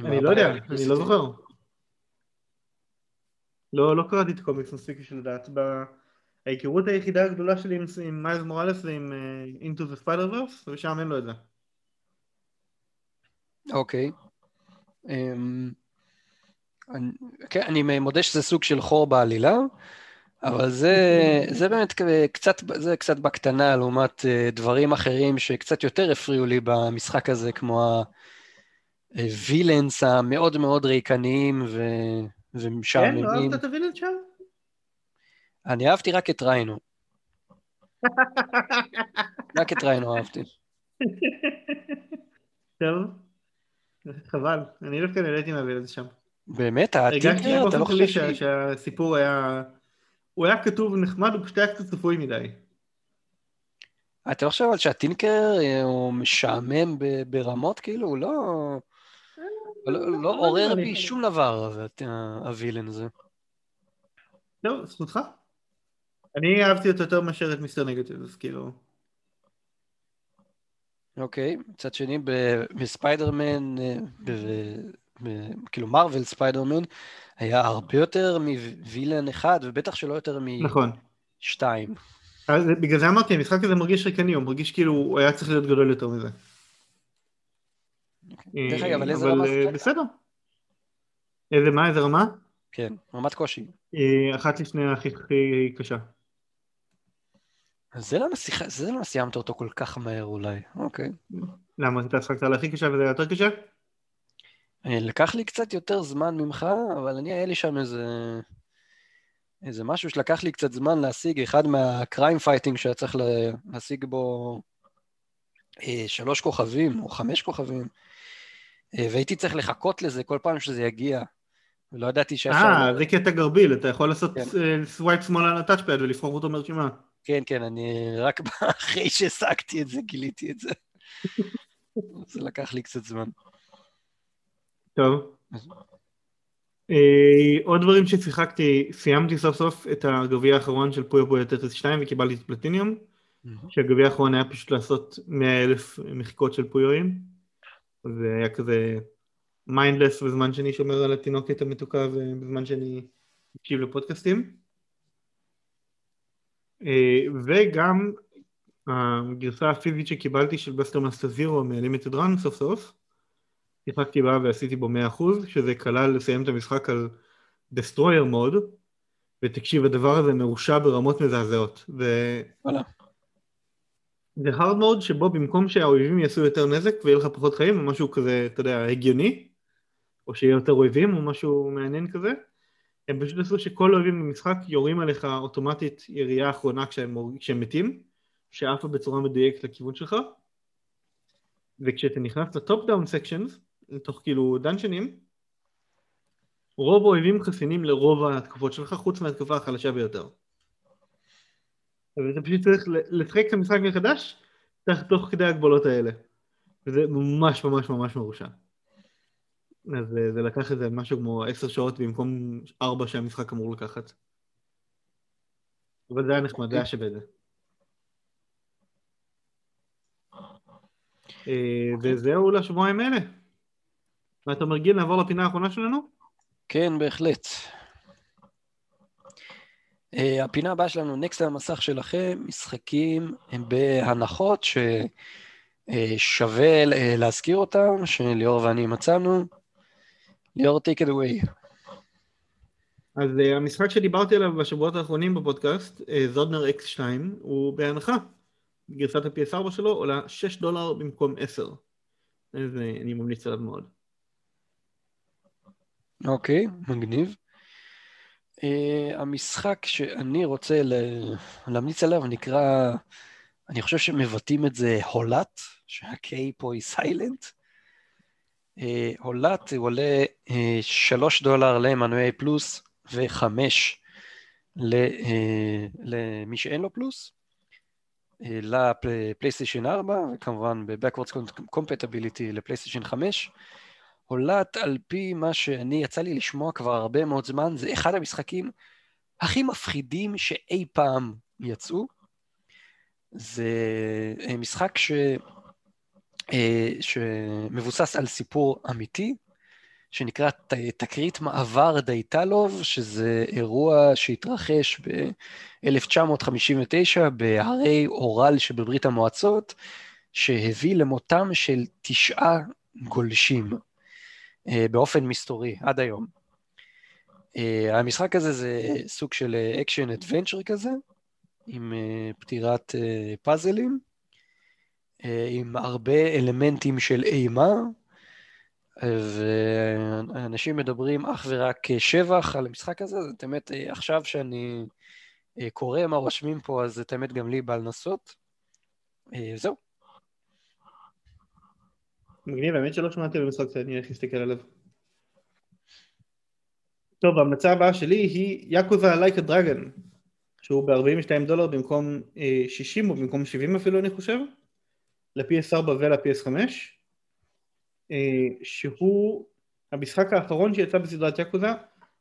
אני לא יודע, אני לא זוכר. לא, לא קראתי את הקומיקס מספיק בשביל לדעת. ההיכרות היחידה הגדולה שלי עם מיילס מוראלס זה עם uh, Into the Spider-Verse, ושם אין לו את זה. אוקיי. Okay. אמ, um, אני, okay, אני מודה שזה סוג של חור בעלילה, אבל זה, זה באמת קצת, זה קצת בקטנה לעומת uh, דברים אחרים שקצת יותר הפריעו לי במשחק הזה, כמו הווילנס המאוד מאוד ריקניים ו... ומשעממים. כן, לא אהבת את הווילנס שם? אני אהבתי רק את ריינו. רק את ריינו אהבתי. טוב, חבל, אני דווקא נהניתי מהווילנס שם. באמת? הטינקר? אתה לא חושב ש... שהסיפור היה... הוא היה כתוב נחמד, הוא פשוט היה קצת צפוי מדי. אתה לא חושב אבל שהטינקר אה, הוא משעמם ברמות, כאילו? הוא לא... לא, לא עורר בי שום דבר, הווילן הזה. לא, זכותך. אני אהבתי אותו יותר מאשר את מיסטר נגטיב, אז כאילו... אוקיי, מצד שני, בספיידרמן, כאילו Marvel Spider-Man, היה הרבה יותר מ villain אחד, ובטח שלא יותר משתיים. נכון. בגלל זה אמרתי, המשחק הזה מרגיש ריקני, הוא מרגיש כאילו הוא היה צריך להיות גדול יותר מזה. דרך אגב, על איזה רמה זה? אה, בסדר. איזה מה? איזה רמה? כן, רמת קושי. אה, אחת לפני הכי קשה. זה למה, שיח... זה למה סיימת אותו כל כך מהר אולי, אוקיי. למה אתה שחקת על הכי קשה וזה יותר קשה? אה, לקח לי קצת יותר זמן ממך, אבל אני היה לי שם איזה זה משהו שלקח לי קצת זמן להשיג, אחד מה crime fighting שהיה צריך להשיג בו אה, שלוש כוכבים או חמש כוכבים, אה, והייתי צריך לחכות לזה כל פעם שזה יגיע, ולא ידעתי שאפשר... אה, זה קטע גביע, אתה יכול לעשות כן. swipe שמאל על ה touchpad ולבחור אותו מרשימה. כן, כן, אני רק אחרי שהשגתי את זה גיליתי את זה. זה לקח לי קצת זמן. טוב. אה, עוד דברים ששיחקתי, סיימתי סוף סוף את הגביע האחרון של Puyo Puyo Tetris 2 וקיבלתי את פלטיניום, שהגביע האחרון היה פשוט לעשות 100 אלף מחיקות של פויואים, זה היה כזה mindless בזמן שאני שומר על התינוקת המתוקה ובזמן שאני מקשיב לפודקאסטים. אה, וגם הגרסה הפיזית שקיבלתי של Blaster Master Zero מ Limited Run סוף סוף, שיחקתי בה ועשיתי בו 100% שזה כלל לסיים את המשחק על destroyer mode ותקשיב הדבר הזה מרושע ברמות מזעזעות. ו... זה hard mode שבו במקום שהאויבים יעשו יותר נזק ויהיה לך פחות חיים או משהו כזה, אתה יודע, הגיוני או שיהיה יותר אויבים או משהו מעניין כזה הם פשוט עשו שכל האויבים במשחק יורים עליך אוטומטית ירייה אחרונה כשהם, כשהם מתים שעפה בצורה מדויקת לכיוון שלך וכשאתה נכנס ל top down sections לתוך כאילו דאנג'נים, רוב האויבים חסינים לרוב ההתקפות שלך, חוץ מהתקפה החלשה ביותר. ואתה פשוט צריך לשחק את המשחק מחדש תוך כדי ההגבלות האלה. וזה ממש ממש ממש מרושע. אז זה, זה לקח איזה משהו כמו עשר שעות במקום ארבע שהמשחק אמור לקחת. אבל זה היה נחמד, זה היה שווה את זה. אה, וזהו לשבועיים האלה. ואתה מרגיל לעבור לפינה האחרונה שלנו? כן, בהחלט. Uh, הפינה הבאה שלנו, נקסט על המסך שלכם, משחקים בהנחות ששווה uh, להזכיר אותם, שליאור ואני מצאנו. ליאור, take it away. אז uh, המשחק שדיברתי עליו בשבועות האחרונים בפודקאסט, זודנר uh, X2, הוא בהנחה. גרסת ה-PS4 שלו עולה 6 דולר במקום 10. אז uh, אני ממליץ עליו מאוד. אוקיי, מגניב. Uh, המשחק שאני רוצה להמליץ עליו נקרא, אני חושב שמבטאים את זה הולת, שה-K פה היא סיילנט. הולת הוא עולה uh, אה, 3 דולר למנועי פלוס ו-5 למי שאין לו פלוס. לפלייסטיישן 4 וכמובן ב-Backwards Compatibility לפלייסטיישן 5. הולט על פי מה שאני יצא לי לשמוע כבר הרבה מאוד זמן, זה אחד המשחקים הכי מפחידים שאי פעם יצאו. זה אה, משחק ש... אה, שמבוסס על סיפור אמיתי, שנקרא תקרית מעבר דייטלוב, שזה אירוע שהתרחש ב-1959 בהרי אורל שבברית המועצות, שהביא למותם של תשעה גולשים. אה, באופן מסתורי עד היום. אה, המשחק הזה זה סוג של action adventure כזה, עם פתירת פאזלים, עם הרבה אלמנטים של אימה, ואנשים מדברים אך ורק שבח על המשחק הזה, זאת אומרת, עכשיו שאני קורא מה רושמים פה, אז את האמת גם לי בא לנסות. זהו. מגניב, האמת שלא שמעתי על המשחק הזה, אני הולך להסתכל עליו. טוב, ההמלצה הבאה שלי היא יאקוזה לייקה דרגן, שהוא ב-42 דולר במקום 60 אה, או במקום 70 אפילו אני חושב, ל-PS4 ול-PS5, אה, שהוא המשחק האחרון שיצא בסדרת יאקוזה,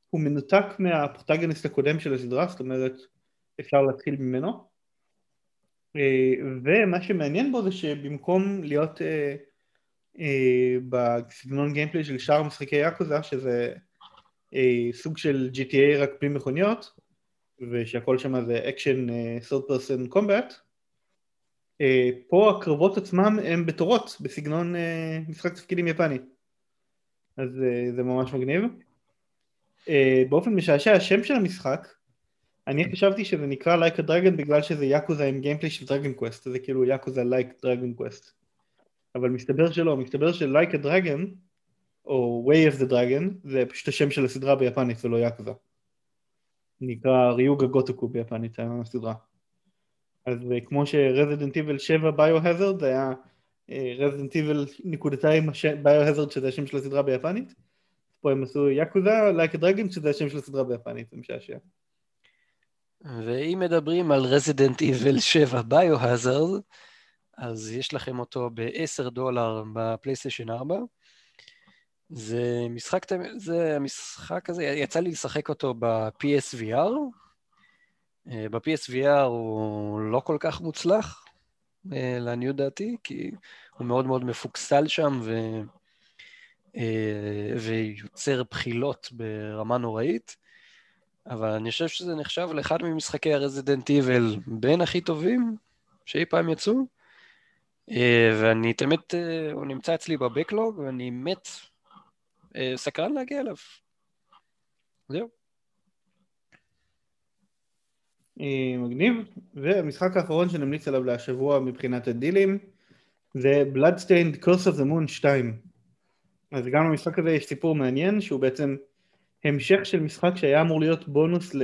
הוא מנותק מהפרוטגוניסט הקודם של הסדרה, זאת אומרת אפשר להתחיל ממנו, אה, ומה שמעניין בו זה שבמקום להיות אה, בסגנון gameplay של שאר משחקי Yakuza שזה סוג של GTA רק בלי מכוניות ושהכל שם זה action third person combat פה הקרבות עצמם הם בתורות בסגנון משחק תפקידים יפני אז זה ממש מגניב באופן משעשע השם של המשחק אני חשבתי שזה נקרא a Dragon בגלל שזה יאקוזה עם גיימפלי של דרגן קווסט זה כאילו יאקוזה Like Dragon Quest אבל מסתבר שלא, מסתבר ש-Like a Dragon, או Way of the Dragon, זה פשוט השם של הסדרה ביפנית ולא יאקוזה. נקרא ריוגה גוטוקו ביפנית, זה היה סדרה. אז כמו ש Resident Evil 7 Biohazard, היה Resident Evil נקודתיים Biohazard שזה השם של הסדרה ביפנית. פה הם עשו Yakuza, Like a Dragon, שזה השם של הסדרה ביפנית, זה משעשע. ואם מדברים על Resident Evil 7 Biohazard, אז יש לכם אותו ב-10 דולר בפלייסטיישן 4. זה משחק, זה המשחק הזה, יצא לי לשחק אותו ב-PSVR. אה, ב-PSVR הוא לא כל כך מוצלח, אה, לעניות דעתי, כי הוא מאוד מאוד מפוקסל שם ו... אה, ויוצר בחילות ברמה נוראית. אבל אני חושב שזה נחשב לאחד ממשחקי הרזידנט איבל בין הכי טובים שאי פעם יצאו. ואני תמיד, הוא נמצא אצלי בבקלוג, ואני מת סקרן להגיע אליו. זהו. אה, מגניב, והמשחק האחרון שנמליץ עליו להשבוע מבחינת הדילים זה Bloodstained Curse of the Moon 2 אז גם למשחק הזה יש סיפור מעניין שהוא בעצם המשך של משחק שהיה אמור להיות בונוס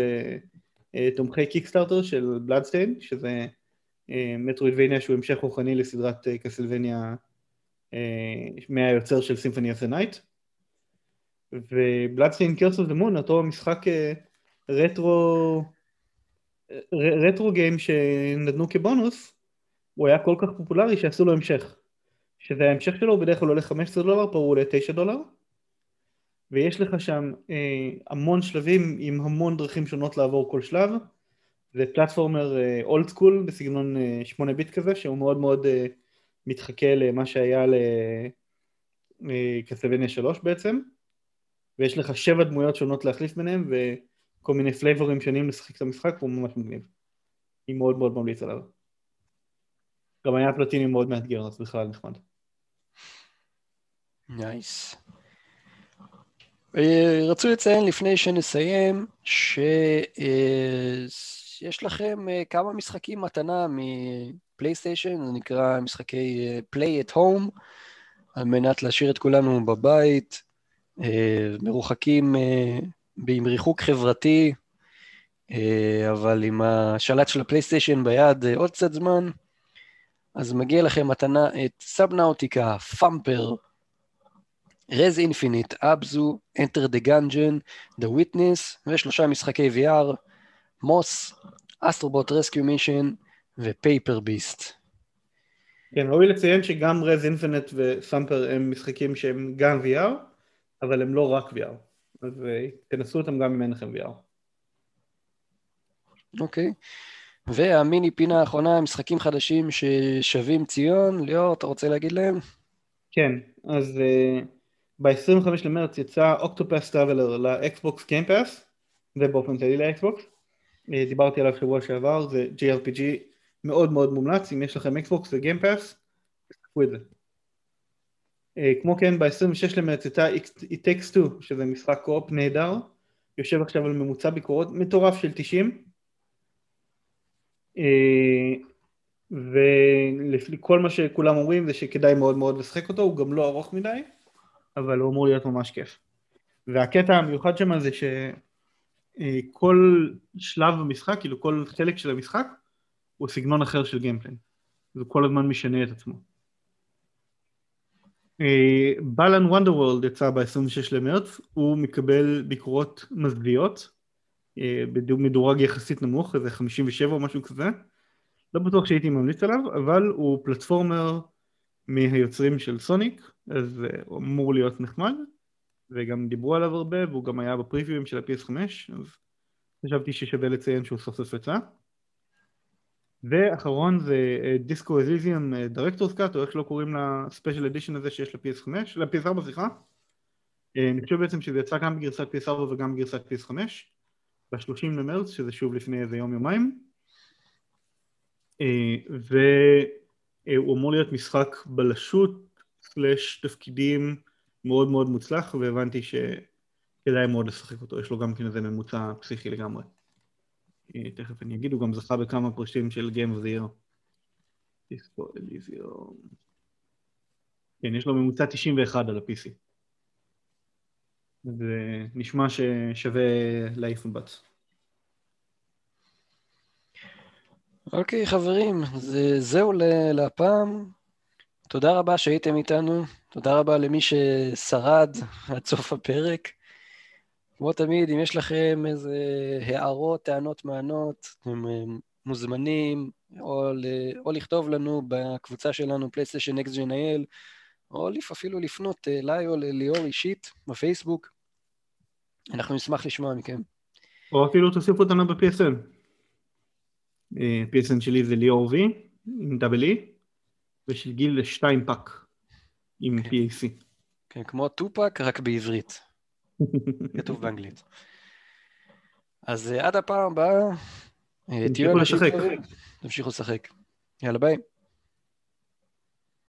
לתומכי קיקסטארטר של Bloodstained שזה אה, מטרואידבניה שהוא המשך רוחני לסדרת קסלווניה מהיוצר של Symphony of the Night ו Bloodstained Curse of the Moon, אותו משחק אה, רטרו, retro game שנתנו כבונוס, הוא היה כל כך פופולרי שעשו לו המשך. שזה ההמשך שלו, בדרך כלל עולה 15 דולר, פה הוא עולה 9 דולר. ויש לך שם אה, המון שלבים עם המון דרכים שונות לעבור כל שלב. זה פלטפורמר old אה, school בסגנון אה, 8 ביט כזה, שהוא מאוד מאוד אה, מתחקה למה שהיה ל Castlevania אה, 3 בעצם. ויש לך שבע דמויות שונות להחליף ביניהם וכל מיני פלייבורים שונים לשחק את המשחק והוא ממש מגניב. אני מאוד מאוד ממליץ עליו. גם היה פלטינום מאוד מאתגר, אז בכלל נחמד. Nice. Nice. אה, רצו לציין לפני שנסיים שיש אה, לכם אה, כמה משחקים מתנה מפלייסטיישן, זה נקרא משחקי Play at Home, על מנת להשאיר את כולנו בבית. מרוחקים עם ריחוק חברתי, אה, אבל עם השלט של הפלייסטיישן ביד עוד קצת זמן, אז מגיע לכם מתנה את Subnautica, Thumper, Rez Infinite, Abzu, Enter the Gungeon, The Witness, ושלושה משחקי VR, Moss, Astro Bot Rescue Mission ו Paper Beast. כן, ראוי לציין שגם Rez Infinite ו Thumper הם משחקים שהם גם VR, אבל הם לא רק VR, אז אה, תנסו אותם גם אם אין לכם VR. אוקיי. Okay. והמיני פינה האחרונה, משחקים חדשים ששווים ציון. ליאור, אתה רוצה להגיד להם? כן, אז uh, ב-25 למרץ יצא Octopath Traveler ל Xbox Game Pass, ובאופן כללי ל Xbox. Uh, דיברתי עליו שבוע שעבר, זה JRPG מאוד מאוד מומלץ, אם יש לכם Xbox ו Game Pass, תקחו את זה. אה, כמו כן ב-26 למרץ יצא It Takes Two שזה משחק co-op נהדר. יושב עכשיו על ממוצע ביקורות מטורף של 90 אה, וכל מה שכולם אומרים זה שכדאי מאוד מאוד לשחק אותו הוא גם לא ארוך מדי אבל הוא אמור להיות ממש כיף. והקטע המיוחד שם זה שכל אה, שלב במשחק כאילו כל חלק של המשחק הוא סגנון אחר של gameplay זה כל הזמן משנה את עצמו Balan Wonderworld יצא ב-26 למרץ, הוא מקבל ביקורות מזוויעות, אה, מדורג יחסית נמוך, איזה 57 או משהו כזה, לא בטוח שהייתי ממליץ עליו, אבל הוא platformer מהיוצרים של Sonic, אז אה, הוא אמור להיות נחמד, וגם דיברו עליו הרבה, והוא גם היה ב preview ים של ה-PS5, אז חשבתי ששווה לציין שהוא סוף סוף יצא. ואחרון זה Disco Elysium Director's Cut, או איך שלא קוראים ל special edition הזה שיש ל-PS5, ל-PS4 סליחה. אה, אני חושב בעצם שזה יצא גם בגרסת PS4 וגם בגרסת PS5, ב-30 למרץ, שזה שוב לפני איזה יום יומיים. אה, והוא אמור להיות משחק בלשות, סלאש תפקידים מאוד מאוד מוצלח, והבנתי שכדאי מאוד לשחק אותו, יש לו גם כן איזה ממוצע פסיכי לגמרי. תכף אני אגיד, הוא גם זכה בכמה פרשים של Game of the Year. דיסקו אליזיום. כן, יש לו ממוצע 91 על ה-PC. זה נשמע ששווה להעיף מבט. אוקיי, חברים, זה, זהו להפעם. תודה רבה שהייתם איתנו, תודה רבה למי ששרד עד סוף הפרק. כמו תמיד, אם יש לכם איזה הערות, טענות, מענות, אתם אה, מוזמנים או, ל, או לכתוב לנו בקבוצה שלנו פלייסטיישן אקס ג'נאייל, או אפילו לפנות אליי או לליאור אישית בפייסבוק. אנחנו נשמח לשמוע מכם. או אפילו תוסיפו אותנו ב-PSN. אה, PSN שלי זה ליאור וי, עם דאבל אי, ושל גיל זה שתיים פאק, עם. כן. PAC. כן, כמו טופק, רק בעברית. כתוב באנגלית. אז אה, עד הפעם הבאה, אה, תהיו אנשים טובים, תמשיכו לשחק. יאללה ביי.